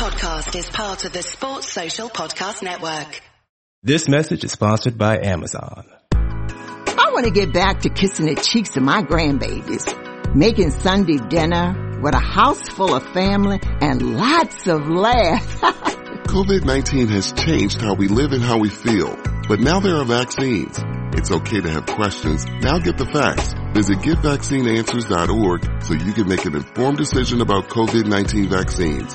podcast is part of the Sports Social Podcast Network. This message is sponsored by Amazon. I want to get back to kissing the cheeks of my grandbabies, making Sunday dinner with a house full of family and lots of laughs. COVID-19 has changed how we live and how we feel, but now there are vaccines. It's okay to have questions. Now get the facts. Visit getvaccineanswers.org so you can make an informed decision about COVID-19 vaccines.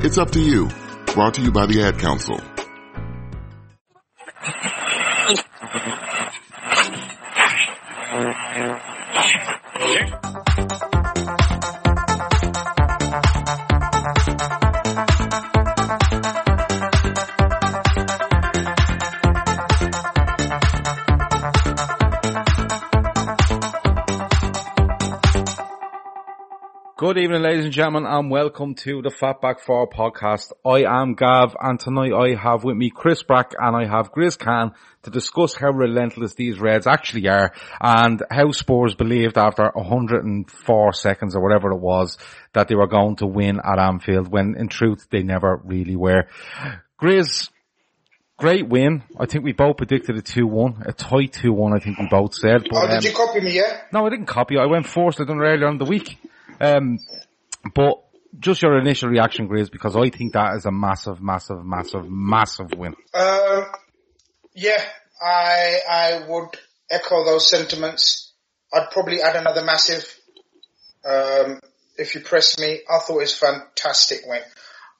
It's up to you. Brought to you by the Ad Council. Good evening, ladies and gentlemen, and welcome to the Fatback 4 podcast. I am Gav, and tonight I have with me Chris Brack and I have Grizz Khan to discuss how relentless these Reds actually are and how Spurs believed after 104 seconds or whatever it was that they were going to win at Anfield when in truth they never really were. Grizz, great win. I think we both predicted a 2-1, a tight 2-1 I think we both said. But, oh, did um, you copy me, yeah? No, I didn't copy. I went first. I done it earlier in the week. Um, but just your initial reaction, Grace, because I think that is a massive, massive, massive, massive win. Um, yeah, I I would echo those sentiments. I'd probably add another massive. Um, if you press me, I thought it was fantastic win.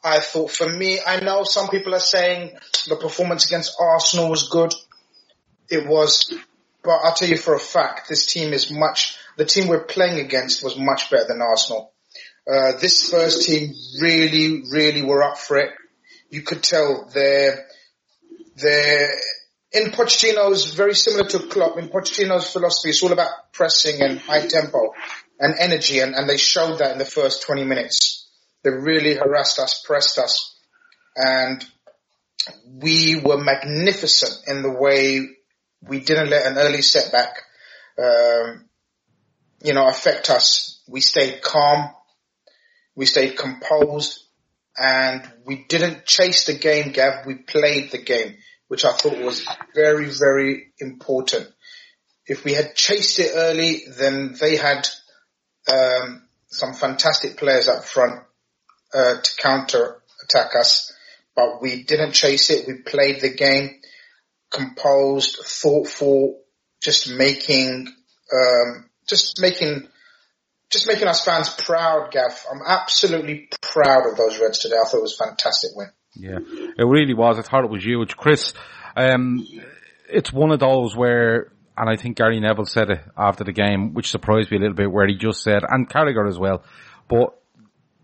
I thought for me, I know some people are saying the performance against Arsenal was good. It was, but I'll tell you for a fact, this team is much the team we're playing against was much better than Arsenal. Uh, this Spurs team really, really were up for it. You could tell they're, they're, in Pochettino's very similar to Klopp, in Pochettino's philosophy, it's all about pressing and high tempo and energy, and, and they showed that in the first 20 minutes. They really harassed us, pressed us, and we were magnificent in the way we didn't let an early setback um, you know, affect us. We stayed calm, we stayed composed, and we didn't chase the game, Gav. We played the game, which I thought was very, very important. If we had chased it early, then they had um, some fantastic players up front uh, to counter attack us, but we didn't chase it. We played the game, composed, thoughtful, just making um, just making just making us fans proud, Gav. I'm absolutely proud of those Reds today. I thought it was a fantastic win. Yeah, it really was. I thought it was huge. Chris, um, it's one of those where, and I think Gary Neville said it after the game, which surprised me a little bit, where he just said, and Carragher as well, but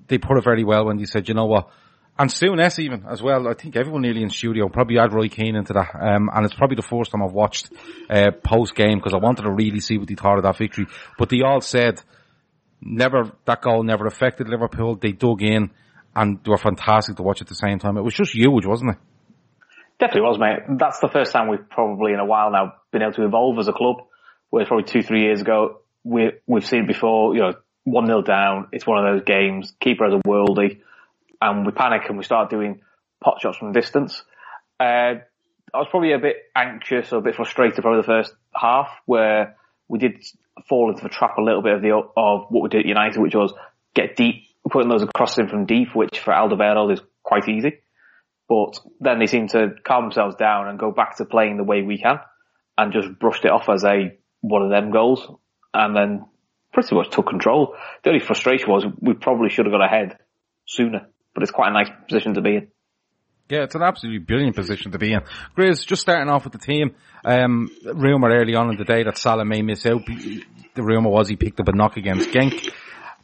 they put it very well when he said, you know what, and Souness even as well. I think everyone nearly in studio probably had Roy Keane into that. Um, and it's probably the first time I've watched uh, post game because I wanted to really see what they thought of that victory. But they all said never that goal never affected Liverpool. They dug in and they were fantastic to watch at the same time. It was just huge, wasn't it? Definitely was, mate. That's the first time we've probably in a while now been able to evolve as a club. Whereas probably two, three years ago, we, we've seen before, you know, one 0 down. It's one of those games. Keeper has a worldie and we panic and we start doing pot shots from distance. Uh, I was probably a bit anxious or a bit frustrated probably the first half where we did fall into the trap a little bit of the of what we did at United, which was get deep, putting those across in from deep, which for Alderweireld is quite easy. But then they seem to calm themselves down and go back to playing the way we can, and just brushed it off as a one of them goals, and then pretty much took control. The only frustration was we probably should have got ahead sooner but it's quite a nice position to be in. Yeah, it's an absolutely brilliant position to be in. Grizz, just starting off with the team, um, rumour early on in the day that Salah may miss out. The rumour was he picked up a knock against Genk.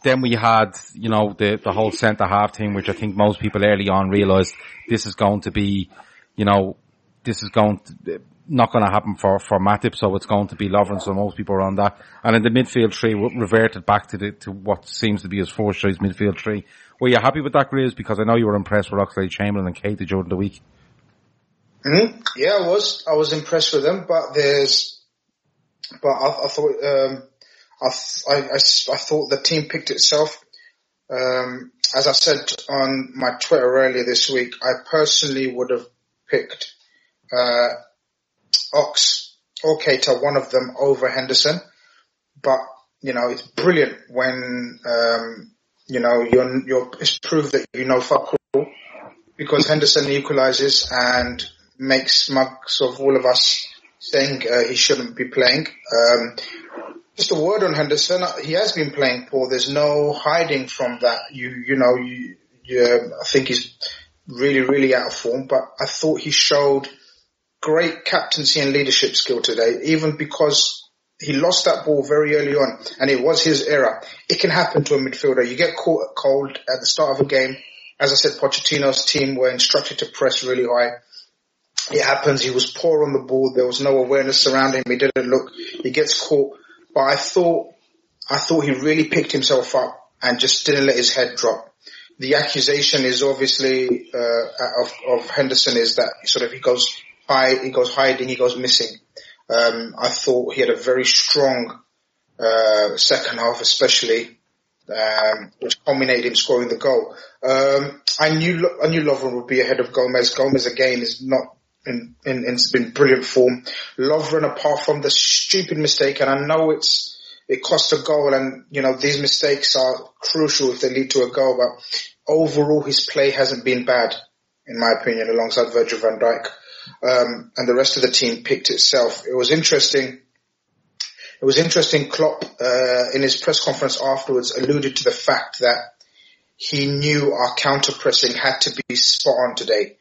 then we had, you know, the, the whole centre half team, which I think most people early on realised this is going to be, you know, this is going to, not going to happen for, for Matip, so it's going to be Lovren, so most people are on that. And in the midfield tree, reverted back to the, to what seems to be his fourth choice midfield tree. Were you happy with that, Grizz? Because I know you were impressed with Oxlade-Chamberlain and Keita during the week. Mm-hmm. Yeah, I was. I was impressed with them, but there's, but I, I thought, um, I, I, I, I, thought the team picked itself. Um, as I said on my Twitter earlier this week, I personally would have picked, uh, Ox or Keita, one of them over Henderson, but you know, it's brilliant when, um, you know, you're, you're, it's proved that you know fuck all because Henderson equalizes and makes mugs of all of us saying uh, he shouldn't be playing. Um, just a word on Henderson. He has been playing poor. There's no hiding from that. You, you know, you, you, I think he's really, really out of form, but I thought he showed great captaincy and leadership skill today, even because he lost that ball very early on and it was his error. It can happen to a midfielder. You get caught cold at the start of a game. As I said, Pochettino's team were instructed to press really high. It happens. He was poor on the ball. There was no awareness surrounding him. He didn't look. He gets caught. But I thought, I thought he really picked himself up and just didn't let his head drop. The accusation is obviously uh, of, of Henderson is that sort of he goes high, he goes hiding, he goes missing. Um, I thought he had a very strong uh, second half, especially, um, which culminated in scoring the goal. Um, I knew I knew Lovren would be ahead of Gomez. Gomez again is not in, in, in brilliant form. Lovren, apart from the stupid mistake, and I know it's it cost a goal, and you know these mistakes are crucial if they lead to a goal. But overall, his play hasn't been bad, in my opinion, alongside Virgil van Dijk, um, and the rest of the team picked itself. It was interesting. It was interesting. Klopp, uh, in his press conference afterwards, alluded to the fact that he knew our counter pressing had to be spot on today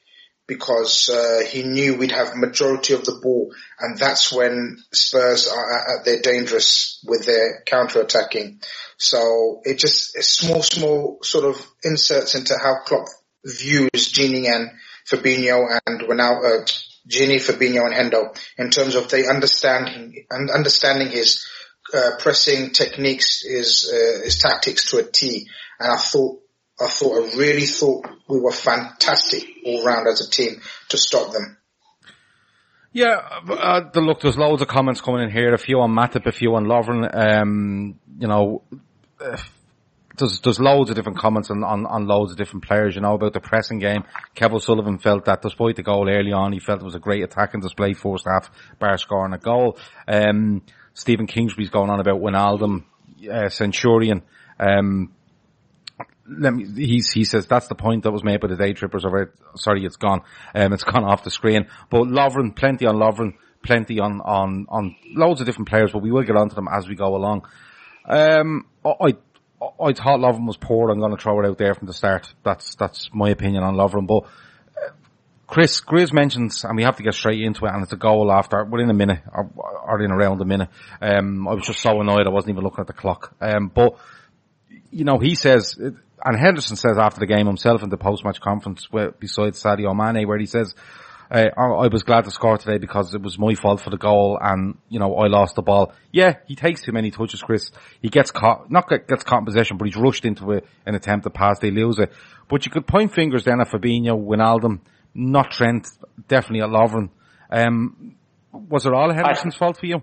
because uh, he knew we'd have majority of the ball, and that's when Spurs are at their dangerous with their counter attacking. So it just small, small sort of inserts into how Klopp views Gini and Fabinho and now uh, Gini, Fabinho, and Hendo in terms of they understanding and understanding his uh, pressing techniques, his uh, his tactics to a T. And I thought I thought, I really thought we were fantastic all round as a team to stop them. Yeah, uh, look, there's loads of comments coming in here. A few on Matip, a few on Lovren. Um, you know, uh, there's there's loads of different comments on, on, on loads of different players. You know about the pressing game. Kevin Sullivan felt that despite the goal early on, he felt it was a great attacking display first half, bar scoring a goal. Um, Stephen Kingsbury's going on about Wijnaldum, uh, Centurion. Um, let me, he's, he says that's the point that was made by the day trippers over Sorry, it's gone. Um, it's gone off the screen. But Lovren, plenty on Lovren, plenty on, on, on loads of different players, but we will get onto them as we go along. Um, I, I thought Lovren was poor. I'm going to throw it out there from the start. That's, that's my opinion on Lovren. But uh, Chris, Grizz mentions, and we have to get straight into it, and it's a goal after, within a minute, or, or in around a minute. Um, I was just so annoyed I wasn't even looking at the clock. Um, but, you know, he says, and Henderson says after the game himself in the post-match conference where, besides Sadio Mane where he says, uh, I was glad to score today because it was my fault for the goal and, you know, I lost the ball. Yeah, he takes too many touches, Chris. He gets caught, not get, gets caught in possession, but he's rushed into a, an attempt to pass, they lose it. But you could point fingers then at Fabinho, Wijnaldum, not Trent, definitely at Lovren. Um, was it all Henderson's I, fault for you?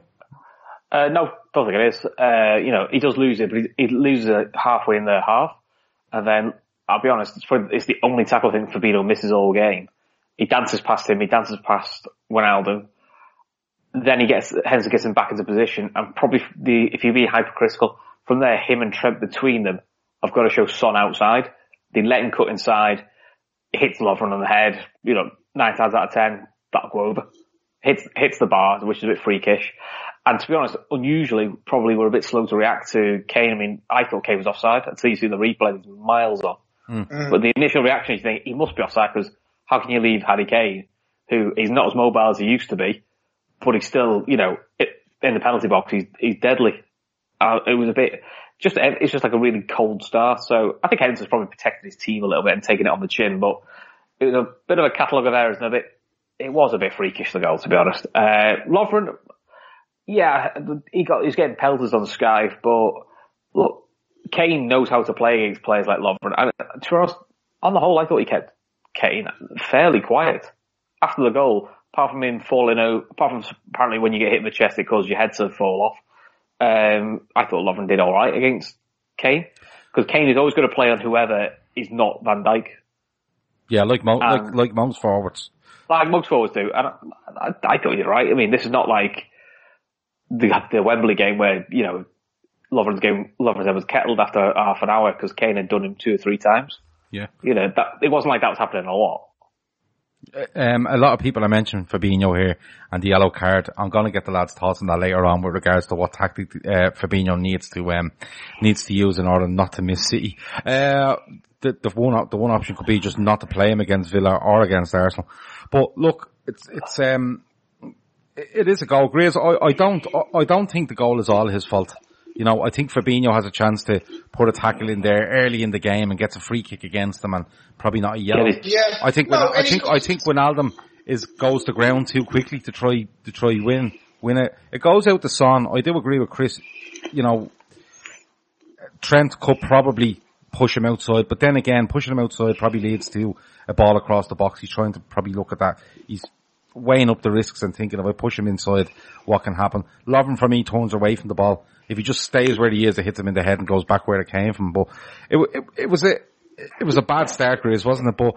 Uh, no, don't think it is. Uh, you know, he does lose it, but he, he loses it halfway in the half. And then, I'll be honest, it's, probably, it's the only tackle I think Fabinho misses all game. He dances past him, he dances past Wijnaldum. Then he gets, Henderson gets him back into position and probably the, if you be hypercritical, from there, him and Trent between them I've got to show Son outside. They let him cut inside. hits Lovren on the head. You know, nine times out of ten, that'll go over. Hits, hits the bar, which is a bit freakish. And to be honest, unusually, probably we're a bit slow to react to Kane. I mean, I thought Kane was offside until you see the replay, he's miles off. Mm. But the initial reaction is you think he must be offside because how can you leave Harry Kane, who is not as mobile as he used to be, but he's still, you know, in the penalty box, he's, he's deadly. Uh, it was a bit, just it's just like a really cold start. So I think Henderson's probably protected his team a little bit and taking it on the chin, but it was a bit of a catalogue of errors and a bit. It was a bit freakish the goal, to be honest. Uh, Lovren, yeah, he got he's getting pelters on Sky, but look, Kane knows how to play against players like Lovren. And to be honest, on the whole, I thought he kept Kane fairly quiet after the goal. Apart from him falling out, apart from apparently when you get hit in the chest, it causes your head to fall off. Um, I thought Lovren did all right against Kane because Kane is always going to play on whoever is not Van Dijk. Yeah, like Mo- like like most forwards. Like most forwards do, and I, I, I thought you're right. I mean, this is not like the the Wembley game where you know Lovren's game Lovren's was kettled after half an hour because Kane had done him two or three times. Yeah, you know that it wasn't like that was happening a lot. Um, a lot of people are mentioning Fabinho here and the yellow card. I'm going to get the lads' thoughts on that later on with regards to what tactic uh, Fabinho needs to um, needs to use in order not to miss City. Uh, the, the one the one option could be just not to play him against Villa or against Arsenal. But look, it's it's um it is a goal. Graves, I, I don't I don't think the goal is all his fault. You know, I think Fabinho has a chance to put a tackle in there early in the game and gets a free kick against them and probably not a yellow. Yeah. I think, No, I think, I think Wijnaldum is, goes to ground too quickly to try, to try win, win it. It goes out to Son. I do agree with Chris. You know, Trent could probably push him outside, but then again, pushing him outside probably leads to a ball across the box. He's trying to probably look at that. He's weighing up the risks and thinking if I push him inside, what can happen. Lovren for me turns away from the ball. If he just stays where he is, it hits him in the head and goes back where it came from. But it, it, it was a, it was a bad start, Chris, wasn't it? But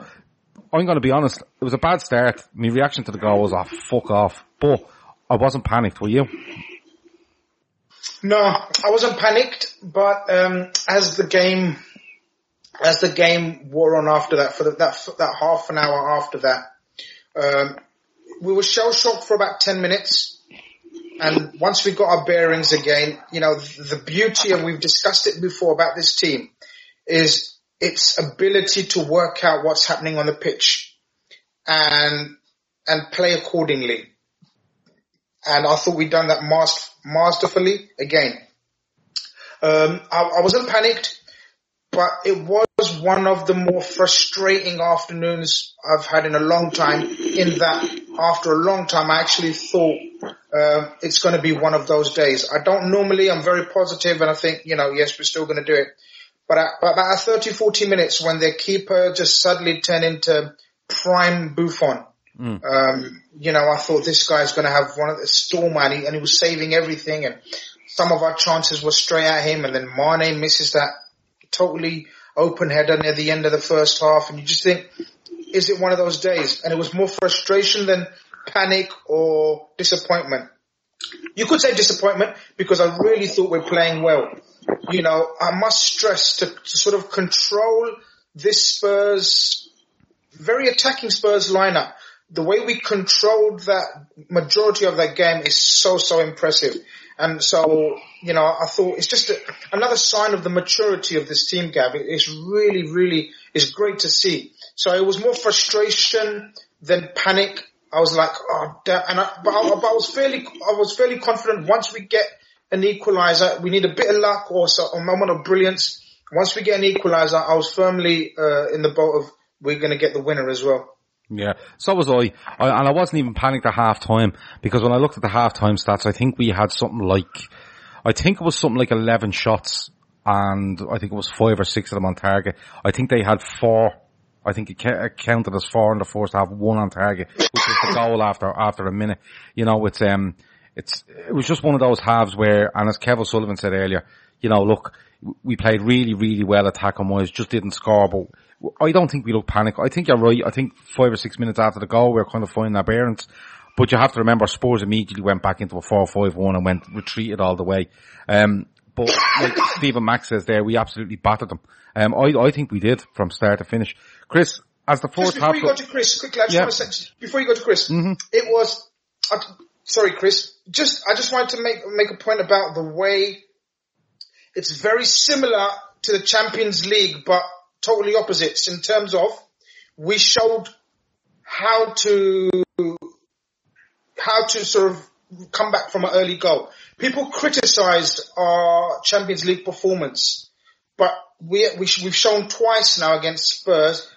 I'm going to be honest, it was a bad start. My reaction to the goal was, oh, fuck off. But I wasn't panicked, were you? No, I wasn't panicked, but um, as the game as the game wore on after that, for the, that that half an hour after that, um, we were shell shocked for about ten minutes, and once we got our bearings again, you know, the beauty, and we've discussed it before about this team, is its ability to work out what's happening on the pitch and and play accordingly. And I thought we'd done that master, masterfully again. Um, I, I wasn't panicked, but it was one of the more frustrating afternoons I've had in a long time. In that, after a long time, I actually thought uh, it's going to be one of those days. I don't normally. I'm very positive, and I think you know, yes, we're still going to do it. But, at, but about 30, 40 minutes, when their keeper just suddenly turned into prime Buffon, um, you know, I thought this guy's going to have one of the storm, and he, and he was saving everything, and some of our chances were straight at him, and then Mane misses that totally open header near the end of the first half, and you just think, is it one of those days? And it was more frustration than panic or disappointment. You could say disappointment because I really thought we're playing well. You know, I must stress to, to sort of control this Spurs, very attacking Spurs lineup. The way we controlled that majority of that game is so, so impressive. And so, you know, I thought it's just a, another sign of the maturity of this team, Gav. It- It's really, really, it's great to see. So it was more frustration than panic. I was like, oh, damn. And I, but, I, but I was fairly, I was fairly confident once we get an equalizer, we need a bit of luck or a moment of brilliance. Once we get an equalizer, I was firmly, uh, in the boat of we're going to get the winner as well. Yeah, so was I. I and I wasn't even panicked at half time because when I looked at the half time stats, I think we had something like, I think it was something like 11 shots and I think it was five or six of them on target. I think they had four. I think it, counted as four in the first half, one on target, which was the goal after, after a minute. You know, it's, um, it's, it was just one of those halves where, and as Kevin Sullivan said earlier, you know, look, we played really, really well attacking wise, just didn't score, but I don't think we look panic. I think you're right. I think five or six minutes after the goal, we are kind of finding our bearings. But you have to remember, Spurs immediately went back into a 4-5-1 and went, retreated all the way. Um, but like Stephen Max says there, we absolutely battered them. Um, I, I think we did from start to finish. Chris, as the Just fourth before half, you go to Chris, quickly, I just Yeah. want to say, before you go to Chris, it was, uh, sorry Chris, just, I just wanted to make, make a point about the way it's very similar to the Champions League, but totally opposites in terms of we showed how to, how to sort of come back from an early goal. People criticised our Champions League performance, but we, we we've shown twice now against Spurs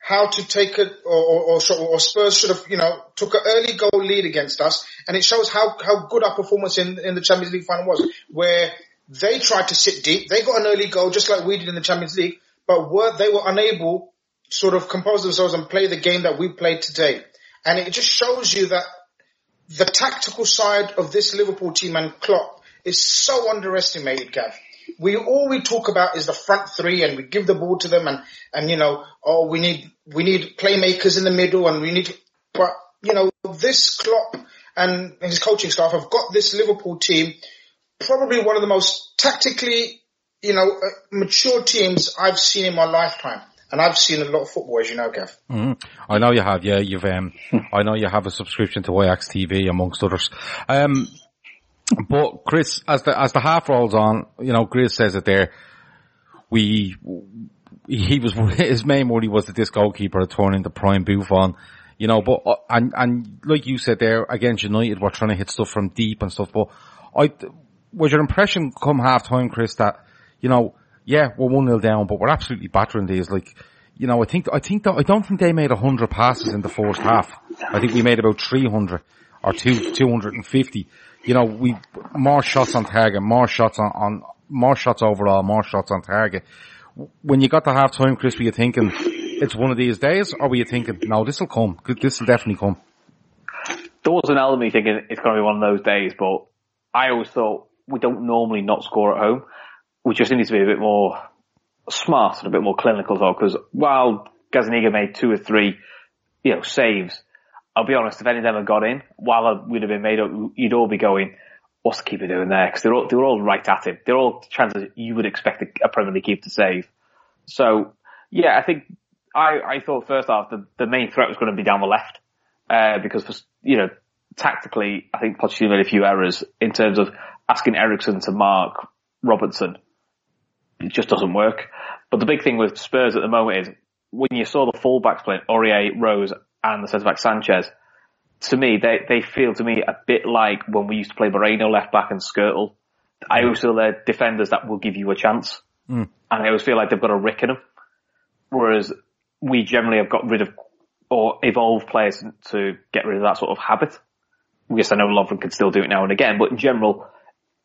how to take it, or, or, or, Spurs should have, you know, took an early goal lead against us, and it shows how how good our performance in in the Champions League final was, where they tried to sit deep, they got an early goal just like we did in the Champions League, but were they were unable sort of compose themselves and play the game that we played today. And it just shows you that the tactical side of this Liverpool team and Klopp is so underestimated, Gav. We all we talk about is the front three, and we give the ball to them, and and you know, oh, we need we need playmakers in the middle, and we need, but you know, this Klopp and his coaching staff have got this Liverpool team, probably one of the most tactically, you know, uh, mature teams I've seen in my lifetime. And I've seen a lot of football, as you know, Gav. Mm-hmm. I know you have, yeah. You've, um, I know you have a subscription to Ajax TV amongst others. Um, but Chris, as the, as the half rolls on, you know, Chris says it there, we, he was, his main worry was that this goalkeeper had turned into prime Buffon. You know, but, uh, and, and like you said there, against United, we're trying to hit stuff from deep and stuff, but I, was your impression come half time, Chris, that, you know, yeah, we're one 0 down, but we're absolutely battering these. Like, you know, I think I think that I don't think they made hundred passes in the first half. I think we made about three hundred or two two hundred and fifty. You know, we more shots on target, more shots on, on more shots overall, more shots on target. When you got to half time, Chris, were you thinking it's one of these days, or were you thinking, no, this will come, this will definitely come? There was an element thinking it's going to be one of those days, but I always thought we don't normally not score at home we just need to be a bit more smart and a bit more clinical though, because while Gazzaniga made two or three, you know, saves, I'll be honest, if any of them had got in, while we'd have been made up, you'd all be going, what's the keeper doing there? Because they're all, they're all right at him. They're all chances you would expect a, Premier League keeper to save. So, yeah, I think I, I thought first half the, the main threat was going to be down the left, uh, because, for, you know, tactically, I think Pochettino made a few errors in terms of asking Eriksen to mark Robertson it just doesn't work. But the big thing with Spurs at the moment is when you saw the fullbacks playing Aurier, Rose, and the centre back Sanchez. To me, they they feel to me a bit like when we used to play Moreno left back and Skrtel. I always feel they're defenders that will give you a chance, mm. and I always feel like they've got a rick in them. Whereas we generally have got rid of or evolved players to get rid of that sort of habit. Yes, I know Lovren can still do it now and again, but in general,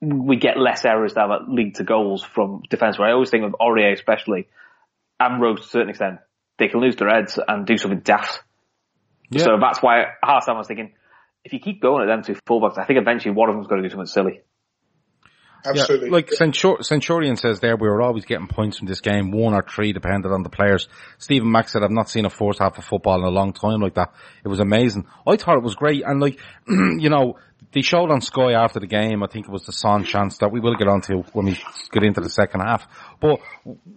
we get less errors that lead to goals from defence. Where I always think of Aurier especially, and Rose to a certain extent, they can lose their heads and do something daft. Yeah. So that's why half time I was thinking, if you keep going at them two fullbacks, I think eventually one of them's going to do something silly. Absolutely. Yeah, like Centur- Centurion says there, we were always getting points from this game, one or three, depending on the players. Stephen Mack said, I've not seen a fourth half of football in a long time like that. It was amazing. I thought it was great. And like, you know, they showed on Sky after the game, I think it was the Son chance that we will get onto when we get into the second half. But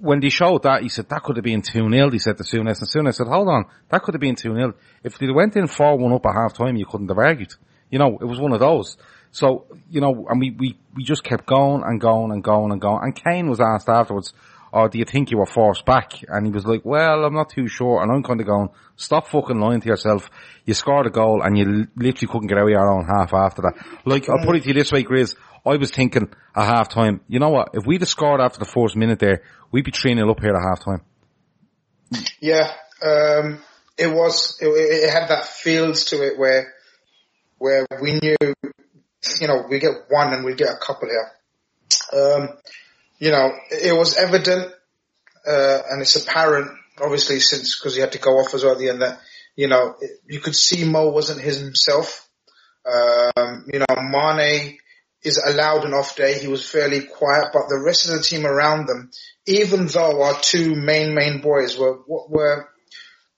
when they showed that, he said, that could have been 2-0, he said to Souness. And Souness said, hold on, that could have been 2-0. If they went in 4-1 up at half time, you couldn't have argued. You know, it was one of those. So, you know, and we, we, we just kept going and going and going and going. And Kane was asked afterwards, oh, do you think you were forced back? And he was like, well, I'm not too sure. And I'm kind of going, stop fucking lying to yourself. You scored a goal and you literally couldn't get out of your own half after that. Like, I'll put it to you this way, Grizz. I was thinking at half time, you know what? If we'd have scored after the first minute there, we'd be 3 0 up here at half time. Yeah, um, it was, it, it had that feels to it where, where we knew you know, we get one and we get a couple here. Um, you know, it was evident, uh, and it's apparent, obviously, since, because he had to go off as well at the end that, you know, you could see Mo wasn't his himself. Um, you know, Mane is allowed an off day. He was fairly quiet, but the rest of the team around them, even though our two main, main boys were, were,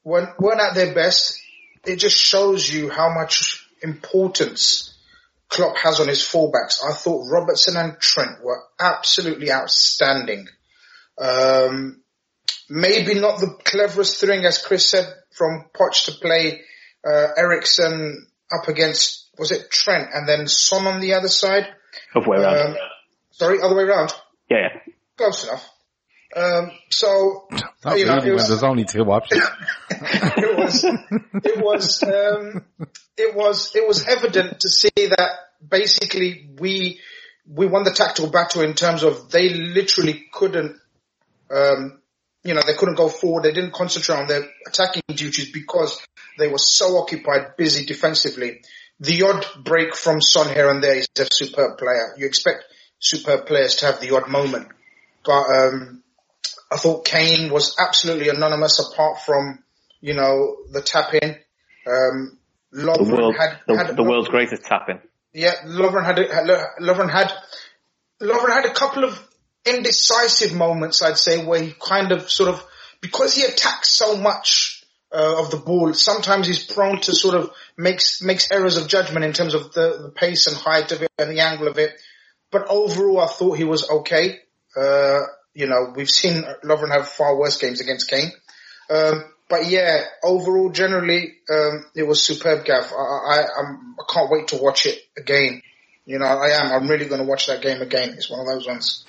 weren't, weren't at their best, it just shows you how much importance Klopp has on his fullbacks. I thought Robertson and Trent were absolutely outstanding. Um, maybe not the cleverest thing, as Chris said, from Poch to play uh, Eriksen up against was it Trent and then Son on the other side. Other way around. Um, sorry, other way around. Yeah, yeah. Close enough. Um, so you know, really, was, there's only two options. it was, it was, um, it was, it was evident to see that basically we we won the tactical battle in terms of they literally couldn't, um, you know, they couldn't go forward. They didn't concentrate on their attacking duties because they were so occupied, busy defensively. The odd break from Son here and there is a superb player. You expect superb players to have the odd moment, but um, I thought Kane was absolutely anonymous apart from, you know, the tap in. Um, the, world, had, the, had, the world's greatest tap in. Yeah, Lovren had, Lovren had, Lovren had a couple of indecisive moments, I'd say, where he kind of sort of, because he attacks so much uh, of the ball, sometimes he's prone to sort of makes makes errors of judgment in terms of the, the pace and height of it and the angle of it. But overall, I thought he was okay. Uh, you know, we've seen Lovren have far worse games against Kane. Um, but yeah, overall, generally, um, it was superb, Gav. I, I, I'm, I can't wait to watch it again. You know, I am. I'm really going to watch that game again. It's one of those ones.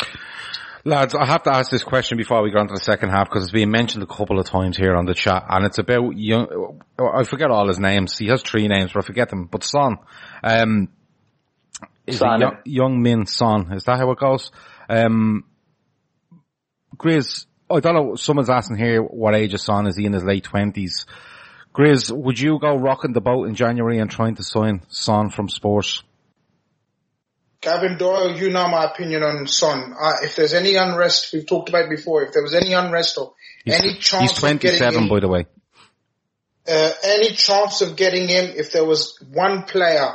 Lads, I have to ask this question before we go into the second half because it's been mentioned a couple of times here on the chat and it's about young, I forget all his names. He has three names, but I forget them. But Son, um, is Son. Young, young Min Son. Is that how it goes? Um, Grizz, I don't know, someone's asking here what age of Son is he in his late twenties. Grizz, would you go rocking the boat in January and trying to sign Son from Spurs? Gavin Doyle, you know my opinion on Son. Uh, if there's any unrest, we've talked about before, if there was any unrest or he's, any chance He's 27 him, by the way. Uh, any chance of getting him, if there was one player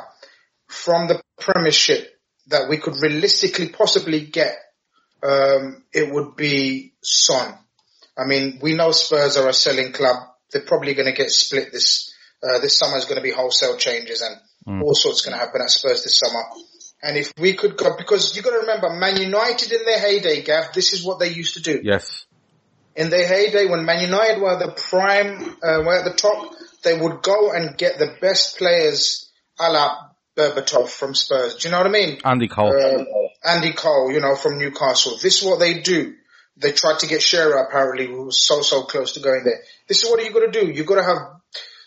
from the premiership that we could realistically possibly get, um, it would be Son. I mean, we know Spurs are a selling club. They're probably going to get split this, uh, this summer is going to be wholesale changes and mm. all sorts going to happen at Spurs this summer. And if we could go, because you've got to remember, Man United in their heyday, Gav, this is what they used to do. Yes. In their heyday, when Man United were the prime, uh, were at the top, they would go and get the best players, a la Berbatov from Spurs. Do you know what I mean? Andy Cole. Uh, Andy Cole, you know, from Newcastle. This is what they do. They tried to get Shearer apparently, who was so, so close to going there. This is what you gotta do. You gotta have,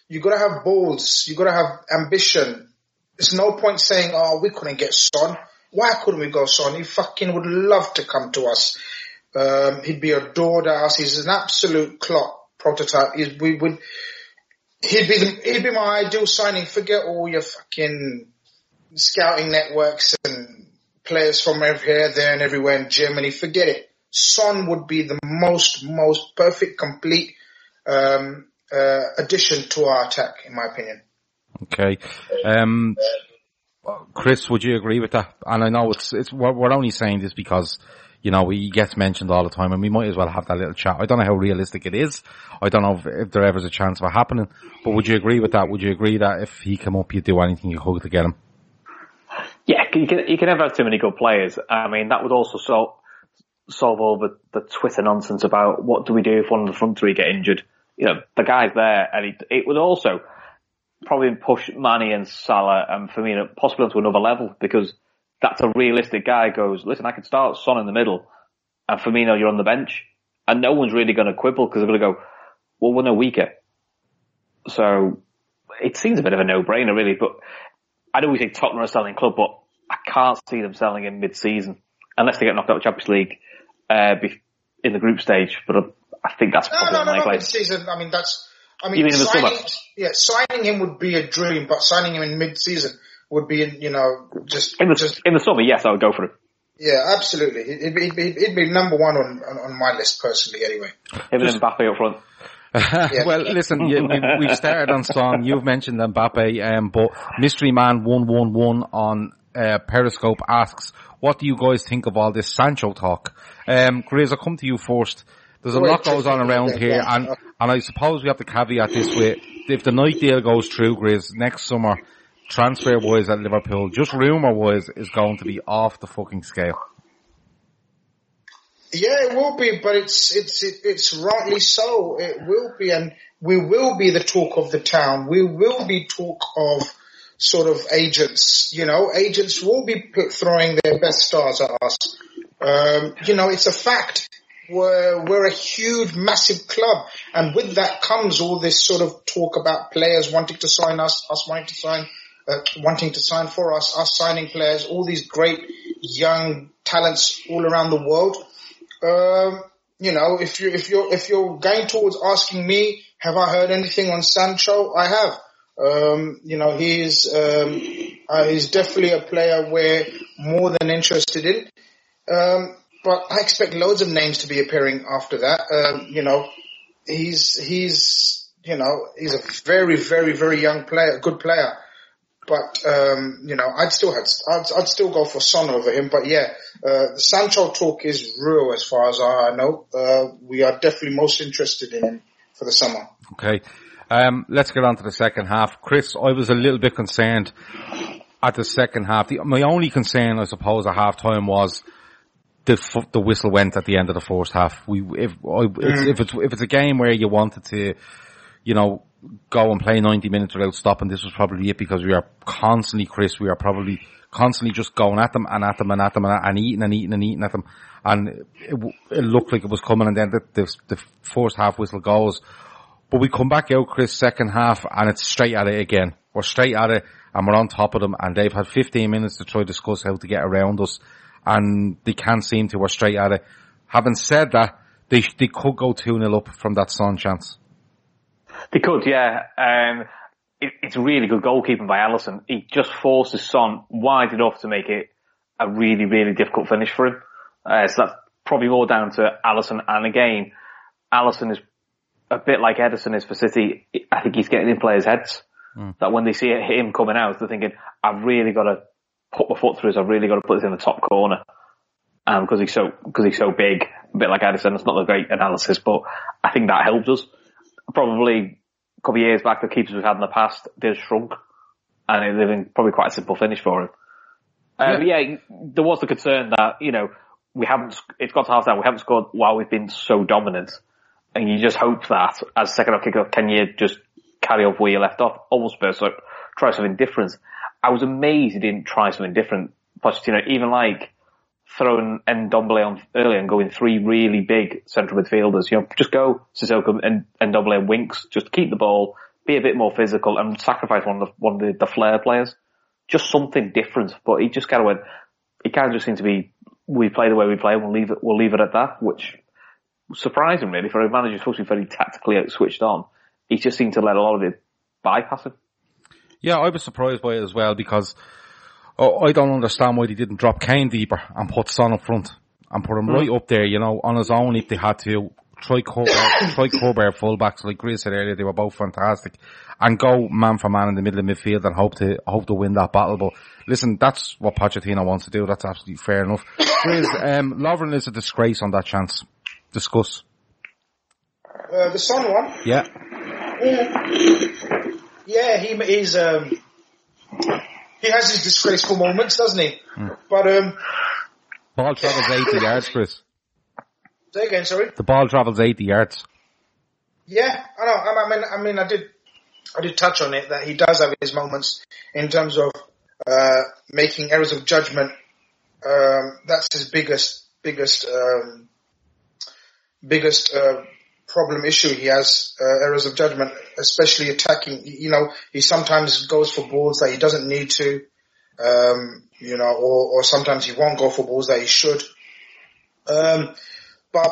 you gotta have balls. You gotta have ambition. There's no point saying, oh, we couldn't get Son. Why couldn't we go Son? He fucking would love to come to us. Um, he'd be adored at us. He's an absolute Klopp prototype. He's, we would, he'd be the, he'd be my ideal signing. Forget all your fucking scouting networks and players from here, there and everywhere in Germany. Forget it. Son would be the most, most perfect, complete, um, uh, addition to our attack, in my opinion. Okay. Um, Chris, would you agree with that? And I know it's, it's, we're, only saying this because, you know, he gets mentioned all the time and we might as well have that little chat. I don't know how realistic it is. I don't know if, if there ever is a chance of it happening, but would you agree with that? Would you agree that if he came up, you'd do anything you could to get him? Yeah, you can, you can never have too many good players. I mean, that would also solve, solve all the, the Twitter nonsense about what do we do if one of the front three get injured. You know, the guy's there and he, it would also, probably push Mane and Salah and Firmino possibly onto another level because that's a realistic guy goes, listen, I can start Son in the middle and Firmino, you're on the bench. And no one's really going to quibble because they're going to go, well, we're no weaker. So it seems a bit of a no-brainer really, but I know we think Tottenham are a selling club, but I can't see them selling in mid-season unless they get knocked out of the Champions League, uh, in the group stage. But I think that's no, probably no, no, no, mid-season. I mean, that's, I mean, Even in the signing, yeah, signing him would be a dream, but signing him in mid-season would be, you know, just In the, just in the summer, yes, I would go for it. yeah, absolutely. It'd be, it'd be, it'd be number one on, on on my list personally, anyway. Him and Mbappe up front. Well, listen, you, we, we've started on Son. You've mentioned Mbappe, um, but Mystery Man one one one on uh, Periscope asks, "What do you guys think of all this Sancho talk?" Um, Grizz, I'll come to you first. There's a Right, lot goes on around yeah, here, yeah. and and I suppose we have to caveat this with if the Nike deal goes through, Grizz, next summer, transfer wise at Liverpool, just rumour wise, is going to be off the fucking scale. Yeah, it will be, but it's it's it, it's rightly so. It will be, and we will be the talk of the town. We will be talk of sort of agents. You know, agents will be throwing their best stars at us. Um, you know, it's a fact. We're we're a huge, massive club, and with that comes all this sort of talk about players wanting to sign us, us wanting to sign uh, wanting to sign for us, us signing players, all these great young talents all around the world. Um, you know, if you if you're if you're going towards asking me, have I heard anything on Sancho? I have. Um, you know, he's um, uh, he's definitely a player we're more than interested in. Um, but I expect loads of names to be appearing after that. Um, you know, he's he's you know he's a very very very young player, good player. But um, you know, I'd still had I'd, I'd still go for Son over him. But yeah, uh, the Sancho talk is real as far as I know. Uh, we are definitely most interested in him for the summer. Okay. Um, let's get on to the second half. Chris, I was a little bit concerned at the second half. The, my only concern, I suppose, at half time was the the whistle went at the end of the first half. We if it's, if it's if it's a game where you wanted to, you know, go and play 90 minutes without stopping, this was probably it because we are constantly, Chris, we are probably constantly just going at them and at them and at them and, and eating and eating and eating at them. And it, it looked like it was coming and then the, the, the first half whistle goes. But we come back out, Chris, second half, and it's straight at it again. We're straight at it, and we're on top of them, and they've had 15 minutes to try to discuss how to get around us, and they can't seem to. We're straight at it. Having said that, they they could go 2-0 up from that Son chance. They could, yeah. Um, it, it's really good goalkeeping by Alisson. He just forces Son wide enough to make it a really, really difficult finish for him. Uh, so that's probably more down to Alisson. and again, Alisson is a bit like Ederson is for City, I think he's getting in players' heads. Mm. That when they see him coming out, they're thinking, I've really got to put my foot through this. I've really got to put this in the top corner. Um, cause he's so, cause he's so big, a bit like Ederson. It's not a great analysis, but I think that helps us. Probably a couple of years back, the keepers we've had in the past, they've shrunk and it'd been probably quite a simple finish for him. Um, yeah. yeah, there was the concern that, you know, we haven't, it's got to half time, we haven't scored while we've been so dominant and you just hope that as second half kick off, can you just carry off where you left off? Almost first, so try something different. I was amazed he didn't try something different. Pochettino, even like throwing Ndombele on early and going three really big central midfielders. You know, just go Sissoko and Ndombele and Winks, just keep the ball, be a bit more physical and sacrifice one of the, one of the, the flair players. Just something different. But he just kind of went, he kind of just seemed to be, we play the way we play, we'll leave it, we'll leave it at that, which surprising really for a manager supposed to be very tactically switched on. He just seemed to let a lot of it bypass him. Yeah, I was surprised by it as well because oh, I don't understand why they didn't drop Kane deeper and put Son up front and put him mm. right up there, you know, on his own if they had to. Troy Corber, Troy fullbacks, like Chris said earlier, they were both fantastic. And go man for man in the middle of midfield and hope to, hope to win that battle. But listen, that's what Pochettino wants to do. That's absolutely fair enough. Chris, um, Lovren is a disgrace on that chance. Discuss. Uh, the Son one. Yeah. Mm. Yeah, he he's um, he has his disgraceful moments, doesn't he? Mm. But um, ball travels eighty yards, Chris. Say again, sorry. The ball travels eighty yards. Yeah, I know. I mean, I mean, I did, I did touch on it that he does have his moments in terms of uh, making errors of judgment. Um, that's his biggest, biggest um, biggest uh, problem issue he has uh, errors of judgment, especially attacking. You know, he sometimes goes for balls that he doesn't need to, um, you know, or, or sometimes he won't go for balls that he should. Um, but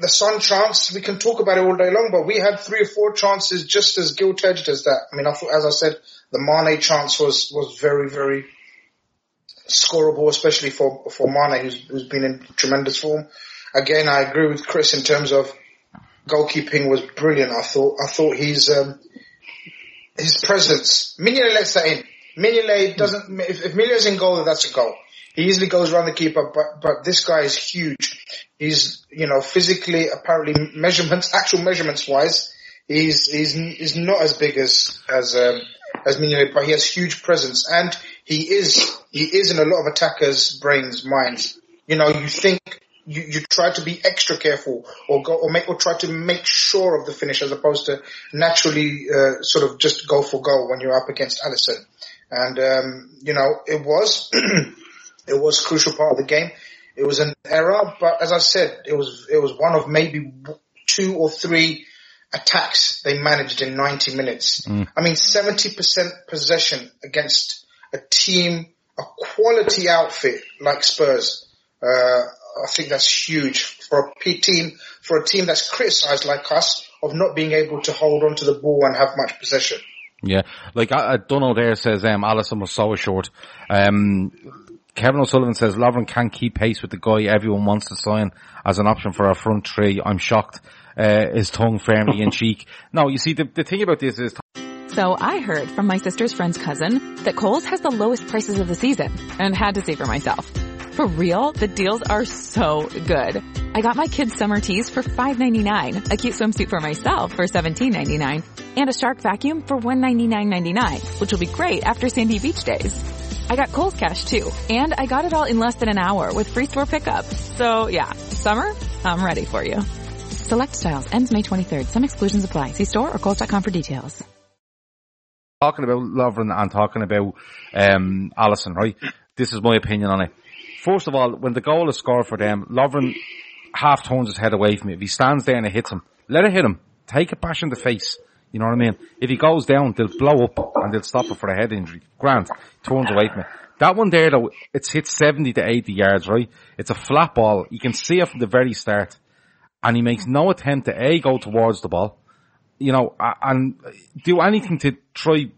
the Son chance, we can talk about it all day long, but we had three or four chances just as gilt-edged as that. I mean, I thought, as I said, the Mane chance was, was very, very scoreable, especially for, for Mane, who's, who's been in tremendous form again, I agree with Chris in terms of goalkeeping was brilliant. I thought, I thought he's, um, his presence, Mignolet lets that in. Mignolet doesn't, if, if Mignolet's in goal, that's a goal. He easily goes around the keeper, but, but this guy is huge. He's, you know, physically, apparently measurements, actual measurements wise, he's, he's, he's not as big as, as, um, as Mignolet, but he has huge presence and he is, he is in a lot of attackers' brains, minds. You know, you think you, you try to be extra careful or go or make or try to make sure of the finish as opposed to naturally uh, sort of just go for goal when you're up against Alisson. And um, you know it was it was crucial part of the game. It was an error, but as I said, it was it was one of maybe two or three attacks they managed in 90 minutes. Mm. I mean, 70% possession against a team, a quality outfit like Spurs. Uh, I think that's huge for a P team, for a team that's criticised like us of not being able to hold on to the ball and have much possession. Yeah, like uh, Donald there says, um, Alisson was so short. Um, Kevin O'Sullivan says Lovren can't keep pace with the guy everyone wants to sign as an option for our front three. I'm shocked. Uh, his tongue firmly in cheek. No, you see, the, the thing about this is So I heard from my sister's friend's cousin that Kohl's has the lowest prices of the season and had to see for myself. For real, the deals are so good. I got my kids summer tees for $5.99, a cute swimsuit for myself for $17.99, and a shark vacuum for $199.99, which will be great after Sandy Beach days. I got Kohl's cash too, and I got it all in less than an hour with free store pickup. So yeah, summer, I'm ready for you. Select styles ends May 23rd. Some exclusions apply. See store or Kohl's.com for details. talking about Lovren and talking about um, Alisson, right? This is my opinion on it. First of all, when the goal is scored for them, Lovren half turns his head away from it. If he stands there and it hits him, let it hit him. Take a bash in the face. You know what I mean? If he goes down, they'll blow up and they'll stop it for a head injury. Grant turns away from it. That one there though, it's hit 70 to 80 yards, right? It's a flat ball. You can see it from the very start. And he makes no attempt to A, go towards the ball, you know, and do anything to try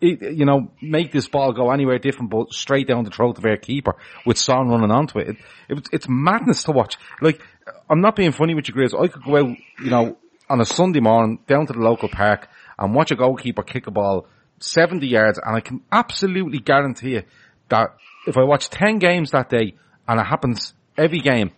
you know, make this ball go anywhere different, but straight down the throat of their keeper with Son running onto it. It, it. It's madness to watch. Like, I'm not being funny with you, Grizz. I could go out, you know, on a Sunday morning down to the local park and watch a goalkeeper kick a ball 70 yards, and I can absolutely guarantee you that if I watch 10 games that day and it happens every game,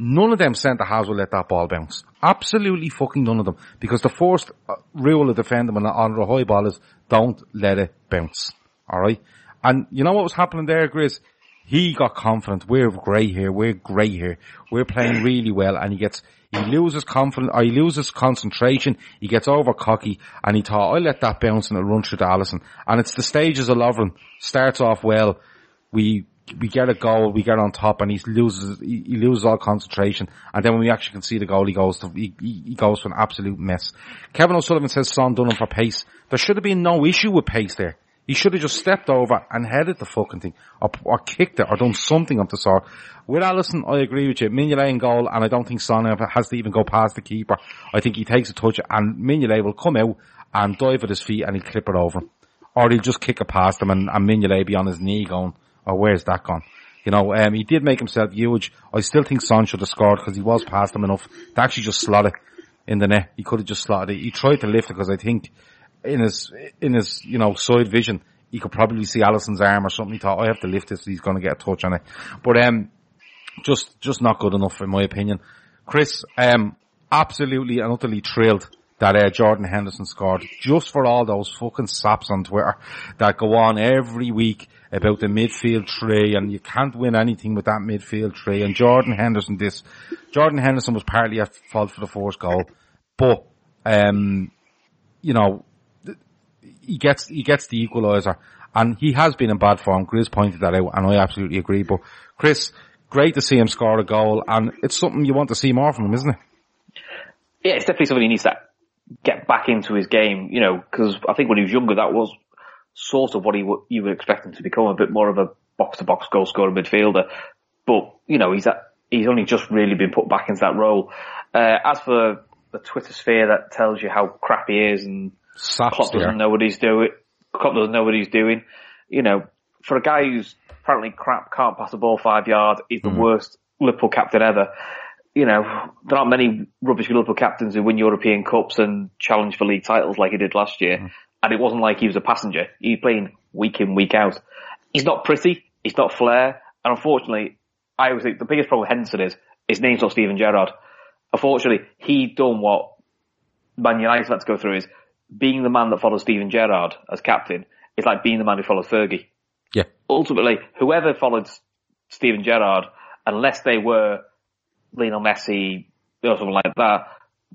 None of them centre halves will let that ball bounce. Absolutely fucking none of them. Because the first uh, rule of defending on, a high ball is don't let it bounce. Alright? And you know what was happening there, Grizz? He got confident. We're grey here. We're grey here. We're playing really well. And he gets, he loses confidence, or he loses concentration. He gets over cocky and he thought, I'll let that bounce and it'll run through to Alisson. And it's the stages of Lovren. Starts off well. We we get a goal, we get on top, and he loses he, loses all concentration. And then when we actually can see the goal, he goes to he, he goes to an absolute mess. Kevin O'Sullivan says Son done him for pace. There should have been no issue with pace there. He should have just stepped over and headed the fucking thing, or, or kicked it, or done something of the sort. With Alisson, I agree with you. Mignolet in goal, and I don't think Son has to even go past the keeper. I think he takes a touch, and Mignolet will come out and dive at his feet, and he'll clip it over. Or he'll just kick it past him, and, and Mignolet be on his knee going, or where's that gone? You know, um, he did make himself huge. I still think Son should have scored because he was past him enough to actually just slot it in the net. He could have just slotted it. He tried to lift it because I think in his, in his, you know, side vision, he could probably see Alisson's arm or something. He thought, I have to lift this. He's going to get a touch on it. But, um, just, just not good enough in my opinion. Chris, um, absolutely and utterly thrilled that uh, Jordan Henderson scored just for all those fucking saps on Twitter that go on every week about the midfield three and you can't win anything with that midfield three. And Jordan Henderson this Jordan Henderson was partly at fault for the first goal. But um you know he gets he gets the equaliser. And he has been in bad form. Chris pointed that out and I absolutely agree. But Chris great to see him score a goal and it's something you want to see more from him isn't it? Yeah, it's definitely something he needs to get back into his game, you know, because I think when he was younger, that was sort of what he w- you would expect him to become, a bit more of a box-to-box goal scorer midfielder. But, you know, he's at, he's only just really been put back into that role. Uh, as for the Twitter sphere that tells you how crap he is and Saps Klopp doesn't know what he's doing, Klopp doesn't know what he's doing, you know, for a guy who's apparently crap, can't pass a ball five yards, he's the worst Liverpool captain ever you know, there aren't many rubbish Liverpool captains who win European Cups and challenge for league titles like he did last year. And it wasn't like he was a passenger. He was playing week in, week out. He's not pretty. He's not flair. And unfortunately, I always think the biggest problem with Henderson is his name's not Steven Gerrard. Unfortunately, he done what Man United had to go through is being the man that follows Steven Gerrard as captain is like being the man who follows Fergie. Yeah. Ultimately, whoever followed Steven Gerrard, unless they were Lionel Messi or something like that,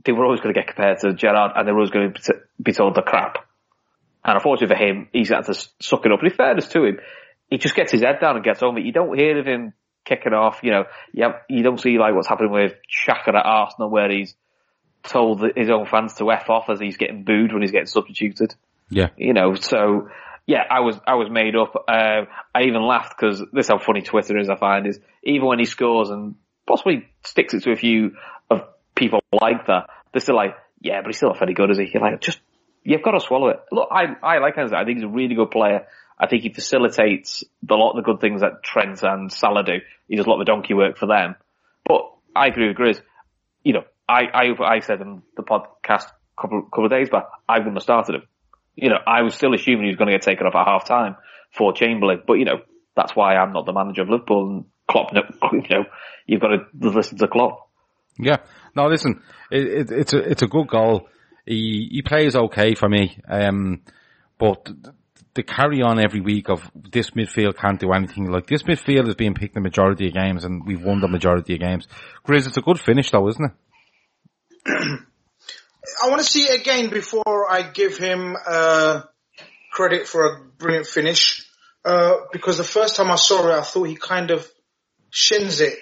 they were always going to get compared to Gerrard and they were always going to be told the crap. And unfortunately for him, he's had to suck it up. And in fairness to him, he just gets his head down and gets on with it. You don't hear of him kicking off, you know, you, have, you don't see like what's happening with Xhaka at Arsenal where he's told his own fans to f off as he's getting booed when he's getting substituted. Yeah. You know, so yeah, I was I was made up. Uh, I even laughed because this is how funny Twitter is. I find is even when he scores and possibly sticks it to a few of people like that, they're still like, yeah, but he's still not very good, is he? You're like, just you've got to swallow it. Look, I I like Hendo. I think he's a really good player. I think he facilitates a lot of the good things that Trent and Salah do. He does a lot of the donkey work for them. But I agree with Grizz. You know, I, I, I said in the podcast a couple, couple of days back, I wouldn't have started him. You know, I was still assuming he was going to get taken off at half time for Chamberlain. But, you know, that's why I'm not the manager of Liverpool and Klopp, you know, you've got to listen to Klopp. Yeah. No, listen, it, it, it's a, it's a good goal. He, he plays okay for me. Um, but the carry on every week of this midfield can't do anything. Like this midfield is being picked the majority of games and we've won the majority of games. Grizz, it's a good finish though, isn't it? I want to see it again before I give him uh, credit for a brilliant finish. Uh, because the first time I saw it, I thought he kind of shins it.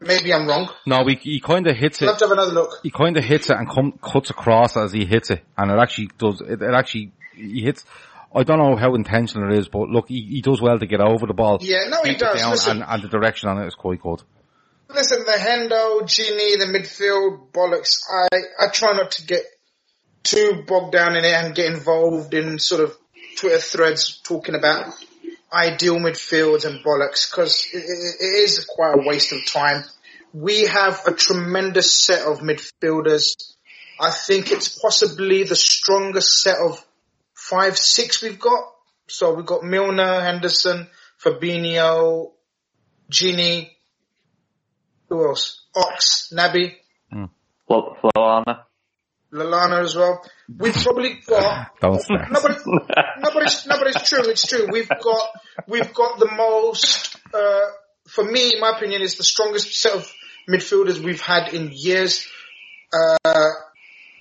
Maybe I'm wrong. No, we, he kind of hits it. I'll have to have another look. He kind of hits it and come, cuts across as he hits it, and it actually does. It, it actually he hits. I don't know how intentional it is, but look, he, he does well to get over the ball. Yeah, no, he does. Listen. and, and the direction on it is quite good. Listen, the Hendo, Gini, the midfield bollocks. I I try not to get too bogged down in it and get involved in sort of Twitter threads talking about ideal midfields and bollocks because it, it, is quite a waste of time. We have a tremendous set of midfielders. I think it's possibly the strongest set of five, six we've got. So we've got Milner, Henderson, Fabinho, Gini, who else? Ox, Naby, Well, Lallana. Lallana as well. We've probably got Don't start. no, but, no, but it's, no, but it's true. It's true. We've got we've got the most. Uh, for me, in my opinion, is the strongest set of midfielders we've had in years, uh,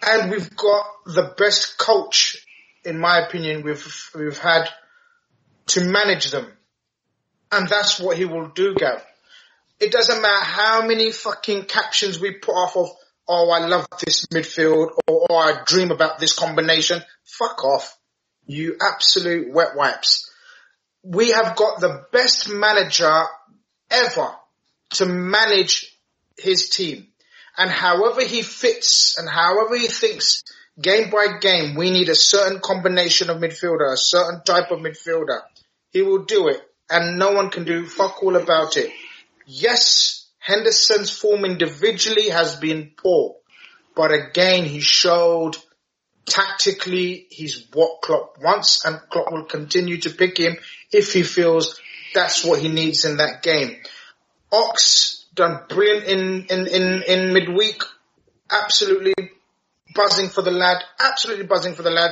and we've got the best coach, in my opinion, we've we've had to manage them, and that's what he will do, Gav. It doesn't matter how many fucking captions we put off of, oh, I love this midfield, or oh, I dream about this combination. Fuck off. You absolute wet wipes. We have got the best manager ever to manage his team. And however he fits and however he thinks game by game, we need a certain combination of midfielder, a certain type of midfielder. He will do it and no one can do fuck all about it. Yes, Henderson's form individually has been poor, but again, he showed tactically he's what Klopp wants and Klopp will continue to pick him if he feels that's what he needs in that game. Ox done brilliant in, in, in, in midweek. Absolutely buzzing for the lad. Absolutely buzzing for the lad.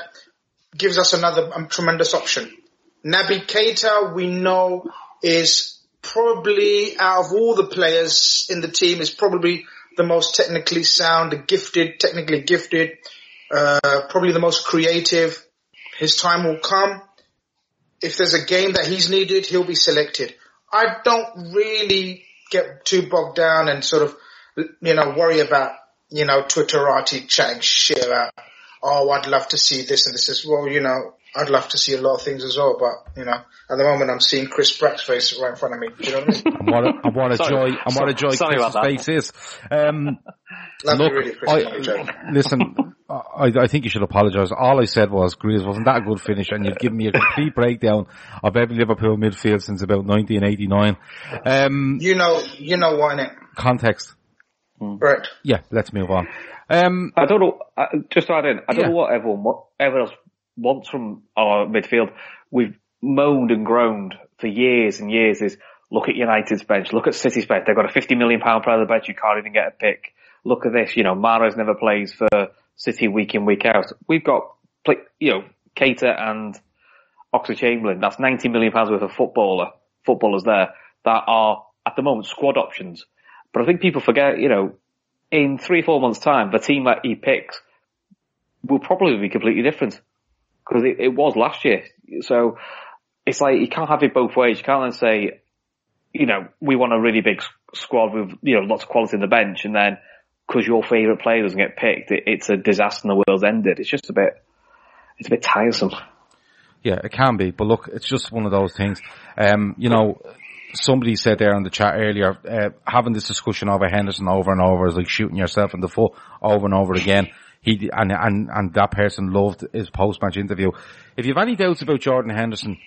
Gives us another um, tremendous option. Naby Keita, we know is probably out of all the players in the team is probably the most technically sound, gifted, technically gifted, uh, probably the most creative. His time will come. If there's a game that he's needed, he'll be selected. I don't really get too bogged down and sort of, you know, worry about, you know, Twitterati chatting shit about, oh, I'd love to see this and this is, well, you know, I'd love to see a lot of things as well, but, you know, at the moment I'm seeing Chris Pratt's face right in front of me. Do you know what I mean? And what a, and what a Sorry. joy, and what a joy Sorry Chris's about face is. Um, Love look, really, Chris. I'm listen, I, I think you should apologise. All I said was, Grizz wasn't that a good finish, and you've given me a complete breakdown of every Liverpool midfield since about 1989. Um, You know, you know what, innit? context. right? Yeah, let's move on. Um, I don't know. uh, Just to add in, I don't Yeah. know what everyone, wa- everyone else wants from our midfield. We've moaned and groaned for years and years. Is look at United's bench, look at City's bench. They've got a fifty million pound player on the bench. You can't even get a pick. Look at this. You know, Mahrez never plays for City week in week out. We've got, you know, Keita and Oxlade-Chamberlain. That's ninety million pounds worth of footballer footballers there that are at the moment squad options. But I think people forget, you know, in three, four months time, the team that he picks will probably be completely different because it, it was last year. So it's like you can't have it both ways. You can't then say, you know, we want a really big squad with you know lots of quality in the bench, and then because your favourite player doesn't get picked, it, it's a disaster and the world's ended. It's just a bit, it's a bit tiresome. Yeah, it can be, but look, it's just one of those things. Um, you know, somebody said there in the chat earlier, uh, having this discussion over Henderson over and over is like shooting yourself in the foot over and over again. He and and and that person loved his post match interview. If you have any doubts about Jordan Henderson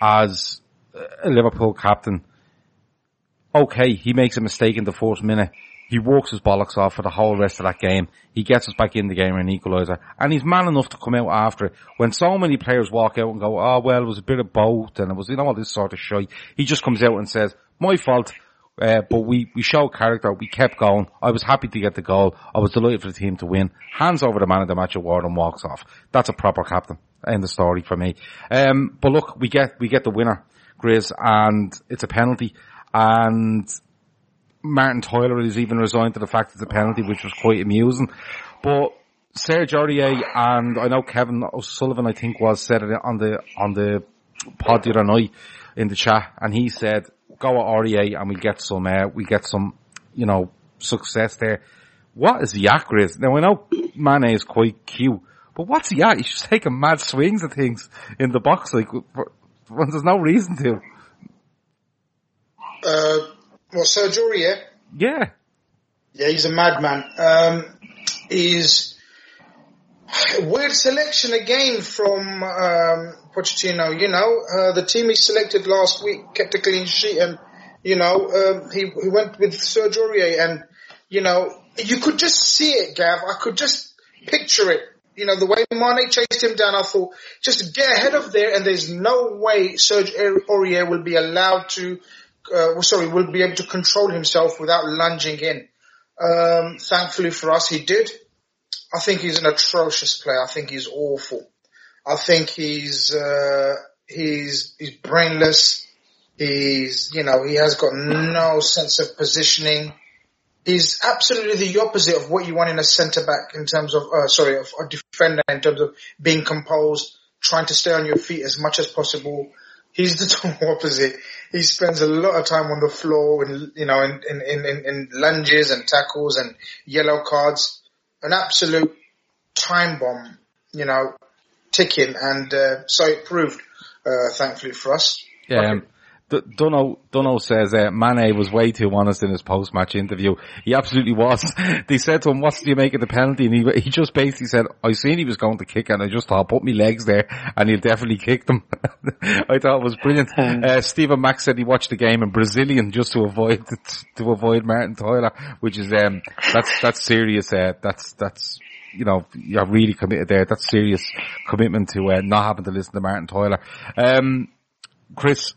as a Liverpool captain, okay, he makes a mistake in the fourth minute. He walks his bollocks off for the whole rest of that game. He gets us back in the game and an equaliser. And he's man enough to come out after it. When so many players walk out and go, oh well, it was a bit of both and it was, you know, all this sort of shit. He just comes out and says, my fault. Uh, but we, we showed character. We kept going. I was happy to get the goal. I was delighted for the team to win. Hands over the man of the match award and walks off. That's a proper captain. End the story for me. Um, but look, we get, we get the winner, Grizz, and it's a penalty. And Martin Tyler is even resigned to the fact it's a penalty, which was quite amusing. But Serge Aurier and I know Kevin O'Sullivan, I think, was said it on the on the pod the other night in the chat, and he said, "Go at Aurier, and we get some, uh, we get some, you know, success there." What is the Yakris? Now I know Mane is quite cute, but what's he at? He's just taking mad swings at things in the box, like when there's no reason to. Uh, well, Serge Aurier? Yeah. Yeah, he's a madman. Um, he's weird selection again from um, Pochettino. You know, uh, the team he selected last week kept a clean sheet, and you know um, he he went with Serge Aurier, and you know you could just see it, Gav. I could just picture it. You know, the way Mane chased him down, I thought, just get ahead of there, and there's no way Serge Aurier will be allowed to uh, sorry, will be able to control himself without lunging in. Um, thankfully for us, he did. I think he's an atrocious player. I think he's awful. I think he's uh, he's he's brainless. He's you know he has got no sense of positioning. He's absolutely the opposite of what you want in a centre back in terms of uh, sorry, of a defender in terms of being composed, trying to stay on your feet as much as possible. He's the total opposite he spends a lot of time on the floor and you know in in, in, in lunges and tackles and yellow cards. An absolute time bomb, you know, ticking, and uh, so it proved. Uh, thankfully for us. Yeah. Um, Dunno, Dunno says uh, Mane was way too honest in his post-match interview. He absolutely was. they said to him, what do you make of the penalty? And he, he just basically said, I seen he was going to kick and I just thought, put me legs there and he'll definitely kick them. I thought it was brilliant. Hmm. Uh, Stephen Mack said he watched the game in Brazilian just to avoid, to avoid Martin Tyler, which is, um, that's, that's serious, uh, that's, that's, you know, you're really committed there. That's serious commitment to, uh, not having to listen to Martin Tyler. Um, Chris,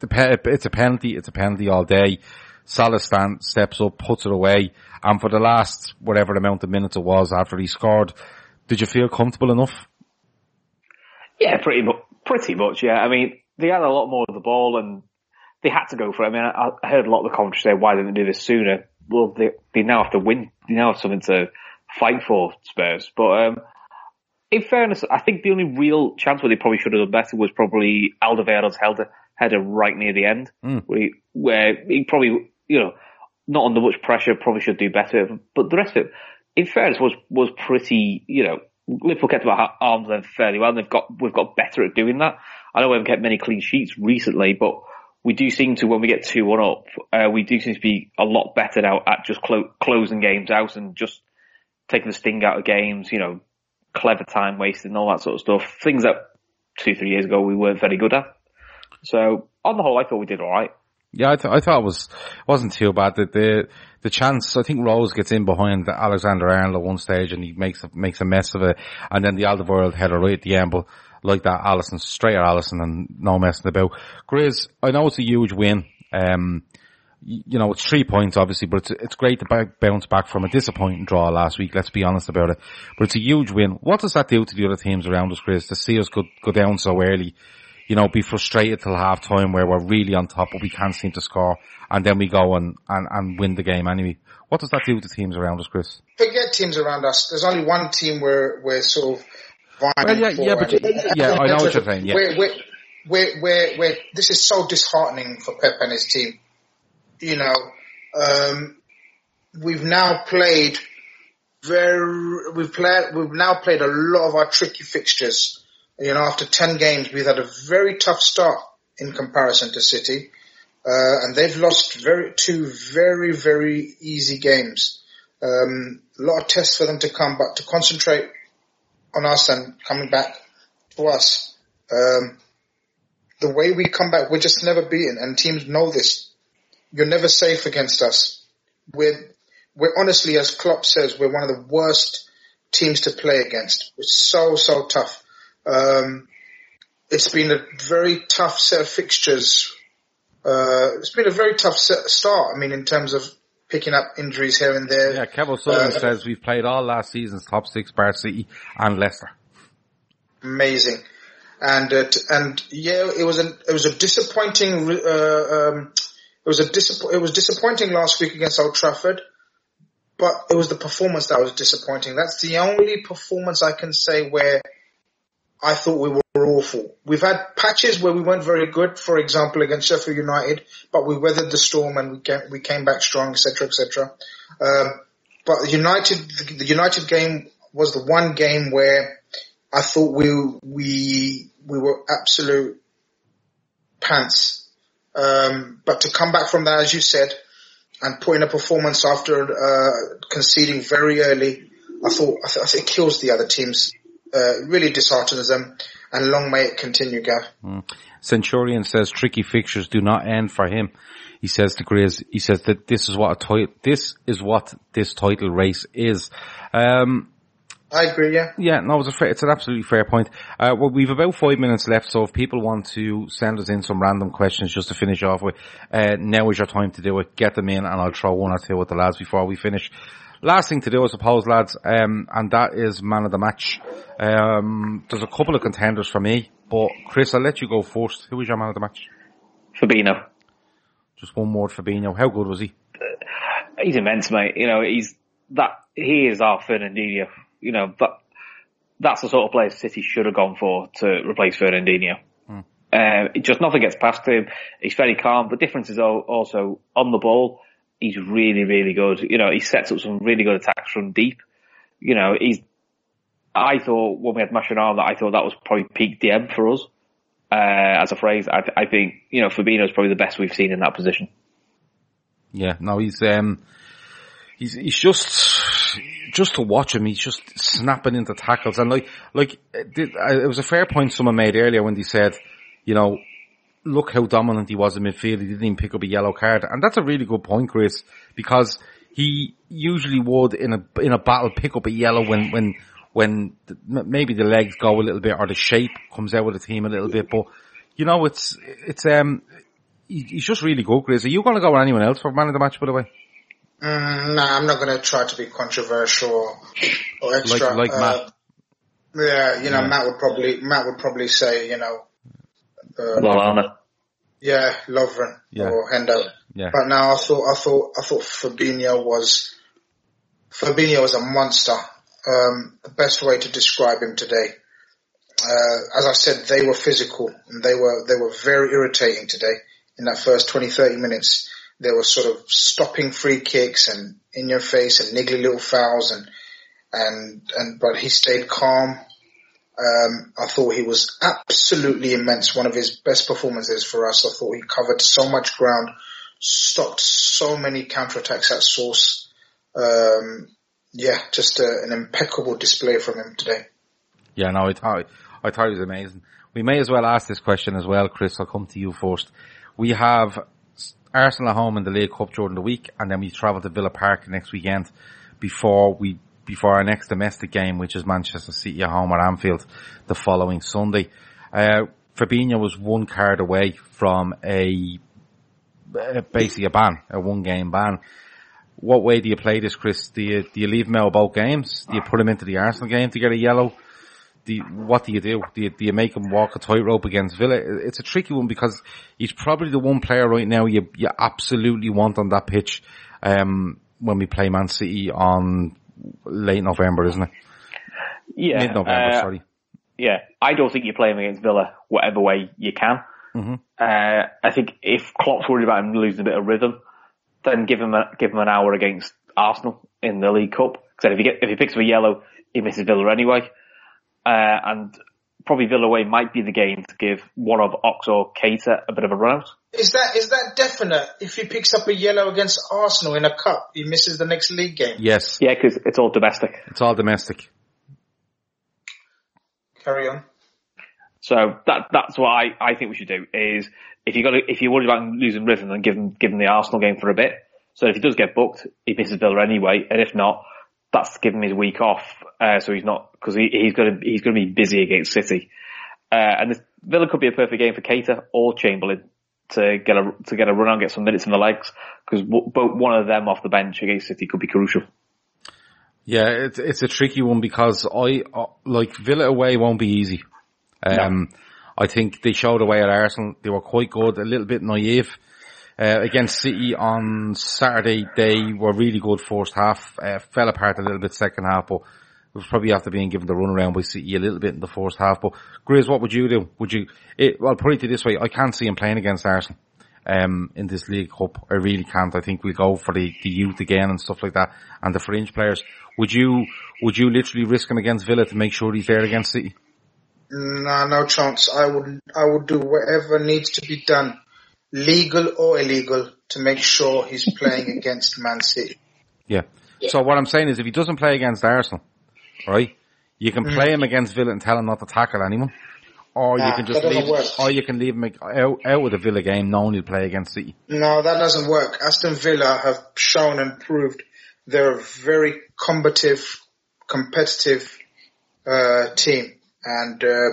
the it's a penalty. It's a penalty all day. Salah stand, steps up, puts it away, and for the last whatever amount of minutes it was after he scored, did you feel comfortable enough? Yeah, pretty much. Pretty much, yeah. I mean, they had a lot more of the ball, and they had to go for it. I mean, I, I heard a lot of the commentary say, "Why didn't they do this sooner?" Well, they they now have to win. They now have something to fight for, Spurs. But um, in fairness, I think the only real chance where they probably should have done better was probably Alderweireld's header header right near the end, mm. where, he, where he probably, you know, not under much pressure, probably should do better. But the rest of it, in fairness, was was pretty, you know, Liverpool kept about arms length fairly well. And they've got we've got better at doing that. I know we haven't kept many clean sheets recently, but we do seem to when we get two one up, uh, we do seem to be a lot better now at just clo- closing games out and just taking the sting out of games. You know, clever time wasting, and all that sort of stuff. Things that two three years ago we weren't very good at. So on the whole, I thought we did all right. Yeah, I, th- I thought it was wasn't too bad. The, the the chance, I think Rose gets in behind Alexander Arnold at one stage and he makes a, makes a mess of it, and then the Alderweireld header right at the end. But like that, Allison straight at Alisson and no messing about. Grizz, I know it's a huge win. Um, you know, it's three points obviously, but it's, it's great to back, bounce back from a disappointing draw last week. Let's be honest about it. But it's a huge win. What does that do to the other teams around us, Chris, to see us go, go down so early? you know, be frustrated till half time where we're really on top but we can't seem to score and then we go and, and, and win the game anyway. What does that do to teams around us, Chris? Forget teams around us. There's only one team where we're sort of vying well, yeah, yeah, but yeah, I know what you're saying. Yeah, we're, we're, we're, we're, we're, this is so disheartening for Pep and his team. You know, um, we've now played very, we've played, we've now played a lot of our tricky fixtures. You know, after 10 games, we've had a very tough start in comparison to City. Uh, and they've lost very, two very, very easy games. Um, a lot of tests for them to come, but to concentrate on us and coming back to us. Um, the way we come back, we're just never beaten and teams know this. You're never safe against us. We're, we're honestly, as Klopp says, we're one of the worst teams to play against. We're so, so tough. Um, it's been a very tough set of fixtures. Uh, it's been a very tough set, start. I mean, in terms of picking up injuries here and there. Yeah, Kevin Sullivan uh, says we've played all last season's top six Bar City and Leicester. Amazing. And, uh, and yeah, it was a, it was a disappointing, uh, um, it was a disapp- it was disappointing last week against Old Trafford, but it was the performance that was disappointing. That's the only performance I can say where I thought we were awful. We've had patches where we weren't very good, for example, against Sheffield United, but we weathered the storm and we came, we came back strong, etc., etc. Um, but the United, the United game was the one game where I thought we we we were absolute pants. Um, but to come back from that, as you said, and put in a performance after uh, conceding very early, I thought I, th- I think it kills the other teams. Uh, really disheartens them, and long may it continue, Gav. Mm. Centurion says tricky fixtures do not end for him. He says to Grizz, he says that this is what a this is what this title race is. Um, I agree, yeah. Yeah, no, it's, a fair, it's an absolutely fair point. Uh, well, we've about five minutes left, so if people want to send us in some random questions just to finish off with, uh, now is your time to do it. Get them in and I'll throw one or two with the lads before we finish. Last thing to do, I suppose, lads, um, and that is man of the match. Um, there's a couple of contenders for me, but Chris, I'll let you go first. Who was your man of the match? Fabinho. Just one word, Fabinho. How good was he? He's immense, mate. You know, he's that, he is our Fernandinho you know, that, that's the sort of player City should have gone for to replace Fernandinho. Hmm. Uh, just nothing gets past him. He's very calm. The difference is also on the ball. He's really, really good. You know, he sets up some really good attacks from deep. You know, he's, I thought when we had Mascherano that I thought that was probably peak DM for us. Uh, as a phrase, I, I think, you know, Fabinho is probably the best we've seen in that position. Yeah, no, he's, um, he's, he's just, just to watch him, he's just snapping into tackles. And like, like, it was a fair point someone made earlier when they said, you know, look how dominant he was in midfield. He didn't even pick up a yellow card. And that's a really good point, Chris, because he usually would in a, in a battle pick up a yellow when, when, when the, maybe the legs go a little bit or the shape comes out with the team a little bit. But, you know, it's, it's, um, he's just really good, Chris. Are you going to go with anyone else for man of the match, by the way? Mm, nah, I'm not going to try to be controversial or, or extra. Like, like uh, Matt. Yeah, you know, yeah. Matt would probably Matt would probably say, you know, uh, Lallana. Yeah, Lovren yeah. or Hendo. Yeah. But now I thought I thought I thought Fabinho was Fabinho was a monster. Um, the best way to describe him today. Uh, as I said, they were physical and they were they were very irritating today in that first 20, 30 minutes there was sort of stopping free kicks and in your face and niggly little fouls and and and but he stayed calm. Um, I thought he was absolutely immense. One of his best performances for us. I thought he covered so much ground, stopped so many counterattacks at source. Um, yeah, just a, an impeccable display from him today. Yeah, no, I thought I thought he was amazing. We may as well ask this question as well, Chris. I'll come to you first. We have Arsenal at home in the League Cup during the week, and then we travel to Villa Park next weekend before we before our next domestic game, which is Manchester City at home at Anfield the following Sunday. Uh, Fabinho was one card away from a basically a ban, a one game ban. What way do you play this, Chris? Do you do you leave him out both games? Do you put him into the Arsenal game to get a yellow? Do you, what do you do? Do you, do you make him walk a tightrope against Villa? It's a tricky one because he's probably the one player right now you, you absolutely want on that pitch, um, when we play Man City on late November, isn't it? Yeah. Mid-November, uh, sorry. Yeah. I don't think you play him against Villa whatever way you can. Mm-hmm. Uh, I think if Klopp's worried about him losing a bit of rhythm, then give him a, give him an hour against Arsenal in the League Cup. Because if he get if he picks up a yellow, he misses Villa anyway. Uh, and probably Villa away might be the game to give one of Ox or Keita a bit of a run out. Is that is that definite? If he picks up a yellow against Arsenal in a cup, he misses the next league game. Yes, Yeah, because it's all domestic. it's all domestic. Carry on. So that that's what I, I think we should do is if you got to, if you're worried about losing rhythm, then give him give him the Arsenal game for a bit. So if he does get booked, he misses Villa anyway, and if not, that's giving him his week off. Uh, so he's not because he, he's going to he's going to be busy against City, uh, and this, Villa could be a perfect game for Keita or Chamberlain to get a to get a run on, get some minutes in the legs because both one of them off the bench against City could be crucial. Yeah, it's it's a tricky one because I uh, like Villa away won't be easy. Um, I think they showed away at Arsenal. They were quite good, a little bit naive. Uh, against City on Saturday, they were really good first half, uh, fell apart a little bit second half, but was probably after being given the run around by City a little bit in the first half. But Grizz, what would you do? Would you, it, well, put it this way, I can't see him playing against Arsenal. Um, in this League Cup, I really can't. I think we'll go for the, the youth again and stuff like that, and the fringe players. Would you, would you literally risk him against Villa to make sure he's there against City? Nah, no chance. I would I would do whatever needs to be done, legal or illegal, to make sure he's playing against Man City. Yeah. So what I'm saying is if he doesn't play against Arsenal, right, you can play him against Villa and tell him not to tackle anyone. Or you can just leave, work. or you can leave him out, out of the Villa game knowing he'll play against City. No, that doesn't work. Aston Villa have shown and proved they're a very combative, competitive uh, team, and uh,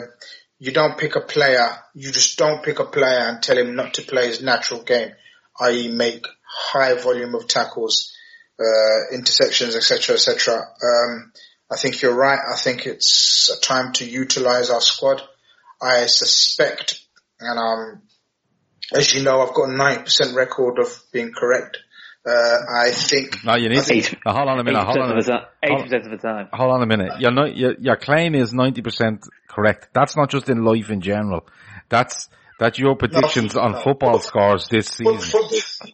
you don't pick a player. You just don't pick a player and tell him not to play his natural game, i.e., make high volume of tackles, uh, etc., etc. Um, I think you're right. I think it's a time to utilize our squad. I suspect, and um, as you know, I've got a 90% record of being correct. Uh, I think No, you need I think- to. Now, hold on a minute. Hold on a minute. time. Eighty percent of the time. Hold on a minute. Your, no- your, your claim is 90% correct. That's not just in life in general. That's, that's your predictions No, on no. football scores this season. foot,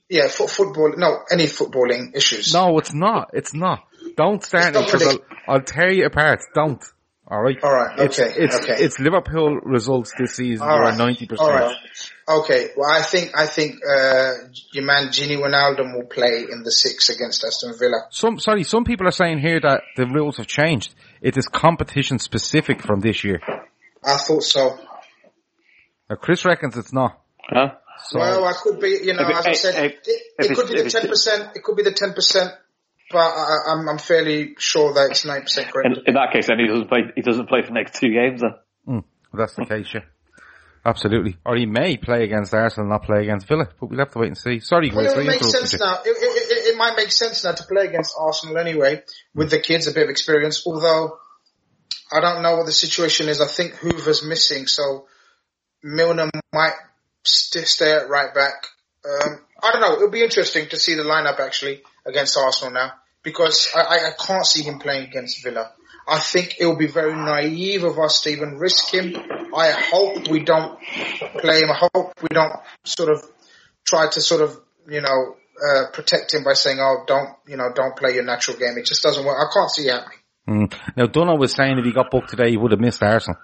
yeah, foot, football. No, any footballing issues. No, it's not. It's not. Don't start It's not because I'll, I'll tear you apart. Don't. Alright? All right, okay, it's, okay. it's Liverpool results this season. All You're 90%. All right. Okay. Well, I think I think uh, your man Gini Wijnaldum will play in the six against Aston Villa. Some, sorry, some people are saying here that the rules have changed. It is competition specific from this year. I thought so. Now, Chris reckons it's not. Huh? So, well, I could be. You know, If it- as I said, eh, it, it could be the ten percent. It could be the ten percent. But I, I'm, I'm fairly sure that it's nine percent correct. In, in that case, then he doesn't play. He doesn't play for the next two games. Then. mm, that's the case, yeah. Absolutely. Or he may play against Arsenal and not play against Villa, but we'll have to wait and see. Sorry, Well, Chris, it I makes sense now. It, it, it, it might make sense now to play against Arsenal anyway, with the kids, a bit of experience. Although I don't know what the situation is. I think Hoover's missing, so Milner might st- stay at right back. Um, I don't know. It'll be interesting to see the lineup actually against Arsenal now because I, I, I can't see him playing against Villa. I think it will be very naive of us to even risk him. I hope we don't play him. I hope we don't sort of try to sort of, you know, uh, protect him by saying, oh, don't, you know, don't play your natural game. It just doesn't work. I can't see it happening. Mm. Now, Dunno was saying if he got booked today, he would have missed Arsenal.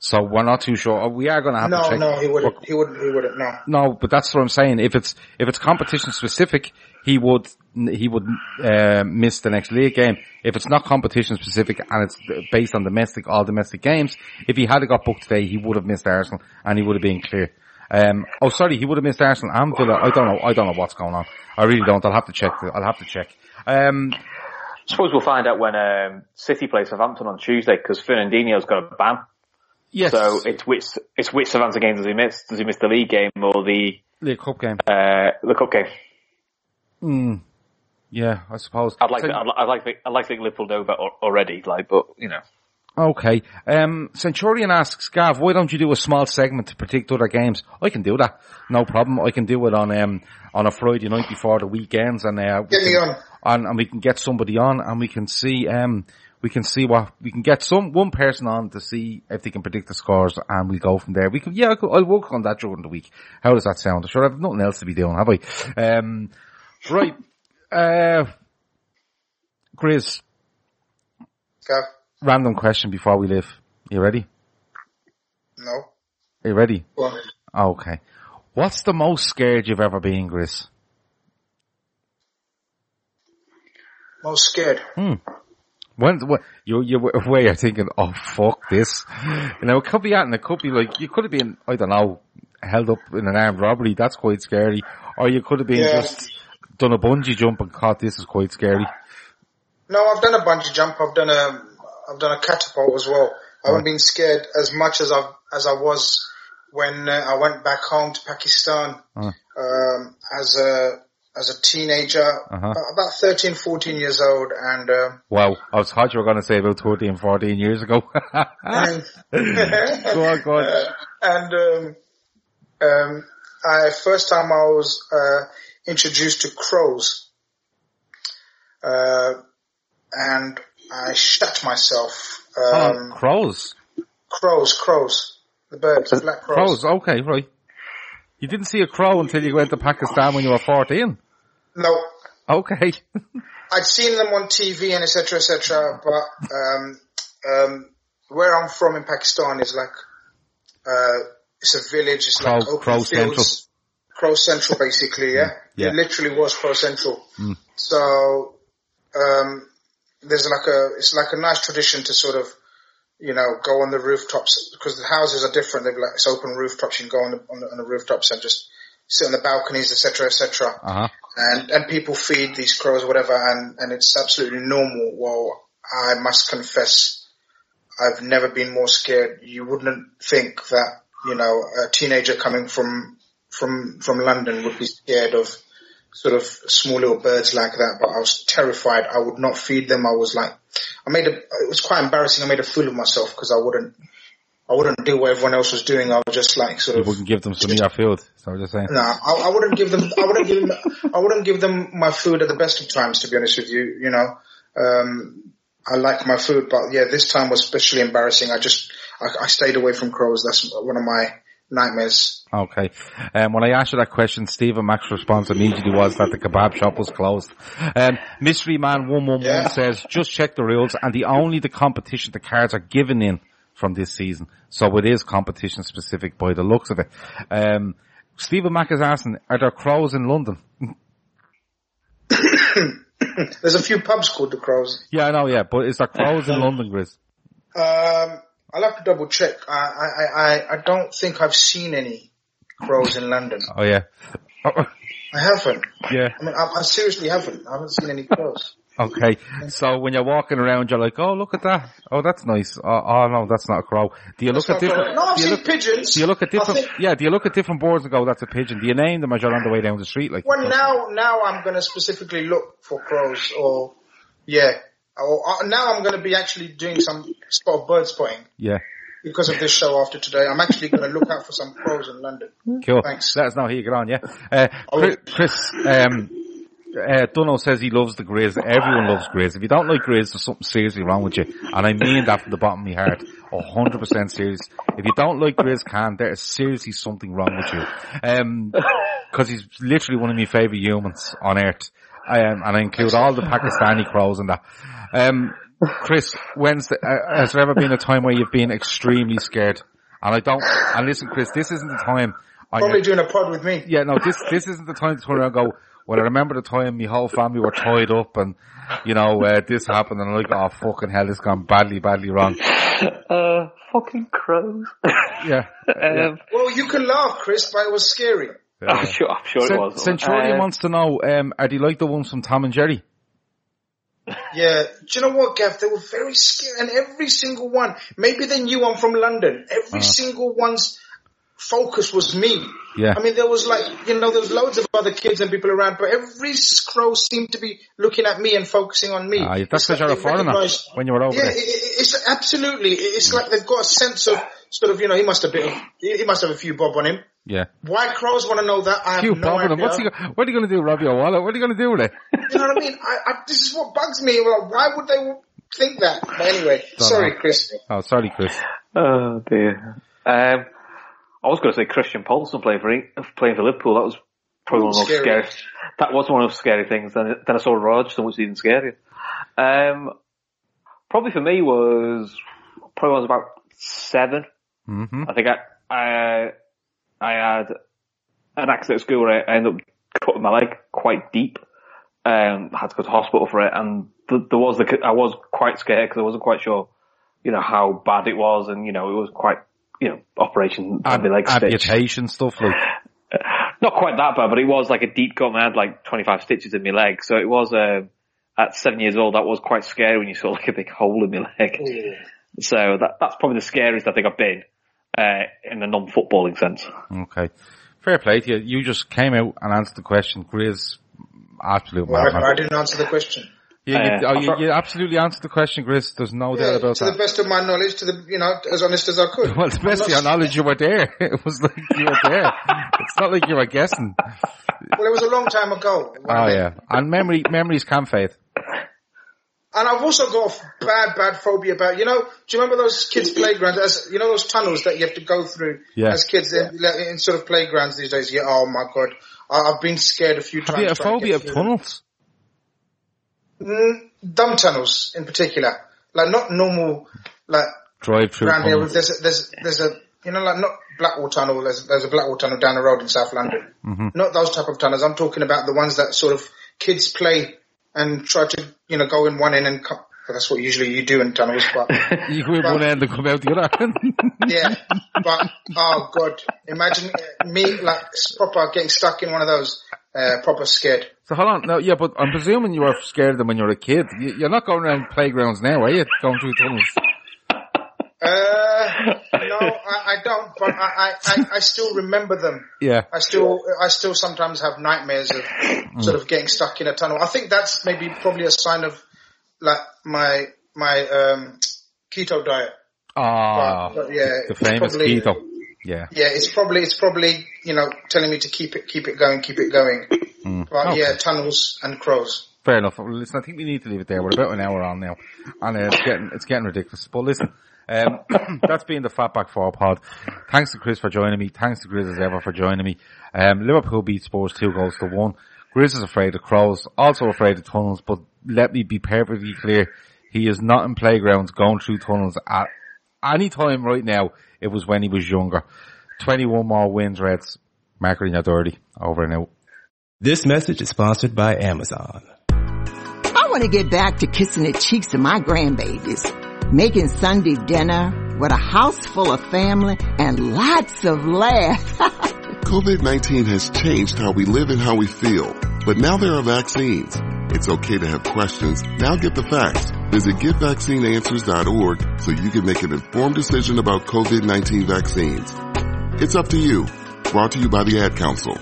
So we're not too sure. We are going to have No, to check. no, he wouldn't. He wouldn't. He wouldn't. No. No, but that's what I'm saying. If it's if it's competition specific, he would he would uh, miss the next league game. If it's not competition specific and it's based on domestic all domestic games, if he had got booked today, he would have missed Arsenal and he would have been clear. Um, oh, sorry, he would have missed Arsenal and Villa. I don't know. I don't know what's going on. I really don't. I'll have to check. I'll have to check. Um, suppose we'll find out when um, City plays Southampton on Tuesday because Fernandinho's got a ban. yes. So it's which it's which Southampton game does he miss? Does he miss the league game or the League Cup game. uh, the cup game? Mm. Yeah, I suppose. I'd like So- to, I'd, li- I'd like to, I'd like to think Liverpool know that al- already. Like, but you know, Okay. Um, Centurion asks, Gav, why don't you do a small segment to predict other games? I can do that. No problem. I can do it on, um, on a Friday night before the weekends and, uh, we Get me can- on. and, and we can get somebody on and we can see, um, we can see what, we can get some, one person on to see if they can predict the scores and we go from there. We can, yeah, I'll, I'll work on that during the week. How does that sound? Sure, I've nothing else to be doing, have I? Um, right. Uh, Grizz, Go. random question before we leave. You ready? No. Are you ready? Go on. Okay. What's the most scared you've ever been, Grizz? Most scared. Hmm. When, when you you where you're thinking, oh fuck this, you know, it could be that, and it could be like you could have been, I don't know, held up in an armed robbery. That's quite scary, or you could have been Yeah. just done a bungee jump and caught. This is quite scary. No, I've done a bungee jump. I've done a, I've done a catapult as well. I haven't been scared as much as I as I was when uh, I went back home to Pakistan Uh. um, as a as a teenager, Uh-huh. about 13, 14 years old, and. Uh, Wow, I was thought you were going to say about 13, 14 years ago. and go on, go on. and um, um, I first time I was uh, introduced to crows, uh, and I shut myself. Um, crows. crows, crows, the birds, black crows. Crows, okay, right. You didn't see a crow until you went to Pakistan when you were 14. No, Okay. I'd seen them on TV and etc. etc. But um, um, where I'm from in Pakistan is like uh, it's a village. It's like open Crow fields. Crow Central, basically. Yeah, Yeah. it literally was Crow Central. So um, there's like a it's like a nice tradition to sort of you know go on the rooftops because the houses are different. They've like it's open rooftops. You can go on the, on the, on the rooftops and just sit on the balconies, etc. etc Uh huh. and and people feed these crows or whatever, and and it's absolutely normal. Well, I must confess, I've never been more scared. You wouldn't think that you know a teenager coming from from from London would be scared of sort of small little birds like that, but I was terrified. I would not feed them. I was like, I made a. It was quite embarrassing. I made a fool of myself because I wouldn't. I wouldn't do what everyone else was doing. I was just like sort You of wouldn't give them some of your food. Is that what you're saying? no, I, I wouldn't give them. I wouldn't give them. I wouldn't give them my food at the best of times. To be honest with you, you know, um, I like my food, but yeah, this time was especially embarrassing. I just I, I stayed away from crows. That's one of my nightmares. Okay. Um, when I asked you that question, Stephen Mack's response immediately was that the kebab shop was closed. Um, Mystery Man 111 Yeah. says, just check the rules and the only the competition the cards are given in from this season. So it is competition specific by the looks of it. Um, Stephen Mack is asking, are there crows in London? There's a few pubs called the Crows. Yeah, I know, yeah, but is there crows in London, Grizz? Um, I'll have to double check. I, I, I, I don't think I've seen any crows in London. Oh yeah. I haven't. yeah. I mean, I, I seriously haven't. I haven't seen any crows. Okay. So when you're walking around, you're like, oh, look at that. Oh, that's nice. Oh, oh no, that's not a crow. Do you look at different, No, I've seen look, pigeons. do you look at different, think- yeah, do you look at different boards and go, that's a pigeon? Do you name them as you're on the way down the street? Like, Well, now, now I'm going to specifically look for crows or, yeah. Or, uh, now I'm going to be actually doing some spot bird spotting yeah. because of this show after today. I'm actually going to look out for some crows in London. Cool. Thanks. Let us know how you get on, yeah. Uh, Chris, Chris um, uh, Dunno says he loves the Grizz. Everyone loves Grizz. If you don't like Grizz, there's something seriously wrong with you. And I mean that from the bottom of my heart. Hundred percent serious. If you don't like Grizz Khan, there is seriously something wrong with you. Um, cause he's literally one of my favourite humans on earth. Um, and I include all the Pakistani crows and that. Um, Chris, when's the, uh, has there ever been a time where you've been extremely scared? And I don't, and listen Chris, this isn't the time on your- Probably doing a pod with me. yeah, no, this this isn't the time to turn around and go, well, I remember the time my whole family were tied up and, you know, uh, this happened and I'm like, oh, fucking hell, has gone badly, badly wrong. Uh, fucking crows. Yeah. um, Well, you can laugh, Chris, but it was scary. I'm sure, I'm sure it was. Centurion Um, wants to know, um, are they like the ones from Tom and Jerry? Yeah. Do you know what, Gav? They were very scary, and every single one. Maybe they knew I'm from London. Every single one's focus was me. Yeah. I mean, there was like, you know, there was loads of other kids and people around, but every crow seemed to be looking at me and focusing on me. Ah, that's It's because you're a foreigner when you were over Yeah, there. it, it- it's absolutely. It's like they've got a sense of sort of, you know, he must have been, he must have a few bob on him. Yeah. Why crows want to know that? I have Hugh no Bob idea. What's he, go- what are you going to do, Robbie O'Waller? What are you going to do with it? You know what I mean? I, I, this is what bugs me. Well, why would they think that? But anyway, sorry, know. Chris. Oh, sorry, Chris. Oh dear. Um, I was going to say Christian Poulsen playing for playing for Liverpool. That was probably one of the most Scary. scary. That was one of the scary things. Then, then I saw Rog, which is even scarier. Um, probably for me was probably I was about 7 Mm-hmm. I think I I I had an accident at school where I ended up cutting my leg quite deep. Um, I had to go to hospital for it, and th- there was the I was quite scared because I wasn't quite sure, you know, how bad it was, and you know, it was quite you know operation had my leg stitched. amputation stuff like. Not quite that bad, but it was like a deep cut. and I had like 25 stitches in my leg, so it was. Um, at seven years old, that was quite scary when you saw like a big hole in my leg. So that that's probably the scariest I think I've been uh, in a non-footballing sense. Okay. Fair play to you. You just came out and answered the question. Grizz, absolute Well, madman. I, I didn't answer the question. You, you, Uh, oh, you, you absolutely answered the question, Chris. There's no doubt about to that. To the best of my knowledge, to the you know, as honest as I could. Well, it's best I'm your knowledge you were there. It was like you were there. it's not like you were guessing. Well, it was a long time ago. Oh yeah. And memory, memories can fade. And I've also got a bad, bad phobia about, you know, do you remember those kids' playgrounds? As, you know those tunnels that you have to go through Yeah. as kids in, in sort of playgrounds these days? Yeah, oh my god. I, I've been scared a few Have times. you a phobia of tunnels? Mm, dumb tunnels in particular. Like not normal, like Drive through around here, tunnels. there's a, there's, there's a, you know, like not Blackwall Tunnel, there's, there's a Blackwall Tunnel down the road in South London. Mm-hmm. Not those type of tunnels. I'm talking about the ones that sort of kids play and try to, you know, go in one end and come. That's what usually you do in tunnels, but You go in one end and come out the other. yeah, but oh god, imagine me like proper getting stuck in one of those, uh, proper scared. so hold on. No, yeah, but I'm presuming you were scared of them when you were a kid. You- You're not going around playgrounds now, are you? Going through tunnels. Uh, I, I don't, but I, I, I, still remember them. Yeah. I still, I still sometimes have nightmares of sort of getting stuck in a tunnel. I think that's maybe probably a sign of like my, my, um, keto diet. Ah, but yeah, the famous probably- keto. Yeah. Yeah, it's probably, it's probably, you know, telling me to keep it, keep it going, keep it going. But Okay. yeah, tunnels and crows. Fair enough. Well, listen, I think we need to leave it there. We're about an hour on now, and uh, it's getting it's getting ridiculous. But listen, um, that's been the Fatback Four Pod. Thanks to Chris for joining me. Thanks to Grizz as ever for joining me. Um, Liverpool beat Spurs two goals to one. Grizz is afraid of crows, also afraid of tunnels. But let me be perfectly clear: he is not in playgrounds going through tunnels at any time right now. It was when he was younger. Twenty-one more wins, Reds. Marketing your dirty. Over and out. This message is sponsored by Amazon. I want to get back to kissing the cheeks of my grandbabies, making Sunday dinner with a house full of family and lots of laughs. COVID-19 has changed how we live and how we feel. But now there are vaccines. It's okay to have questions. Now get the facts. Visit getvaccineanswers.org so you can make an informed decision about COVID-19 vaccines. It's up to you. Brought to you by the Ad Council.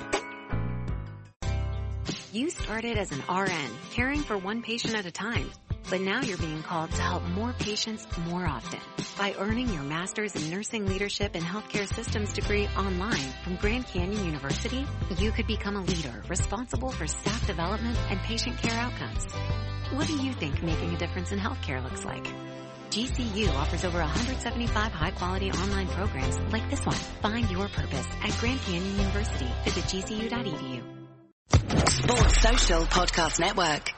You started as an RN, caring for one patient at a time. But now you're being called to help more patients more often. By earning your master's in nursing leadership and healthcare systems degree online from Grand Canyon University, you could become a leader responsible for staff development and patient care outcomes. What do you think making a difference in healthcare looks like? GCU offers over 175 high quality online programs like this one. Find your purpose at Grand Canyon University. Visit gcu.edu. Sports Social Podcast Network.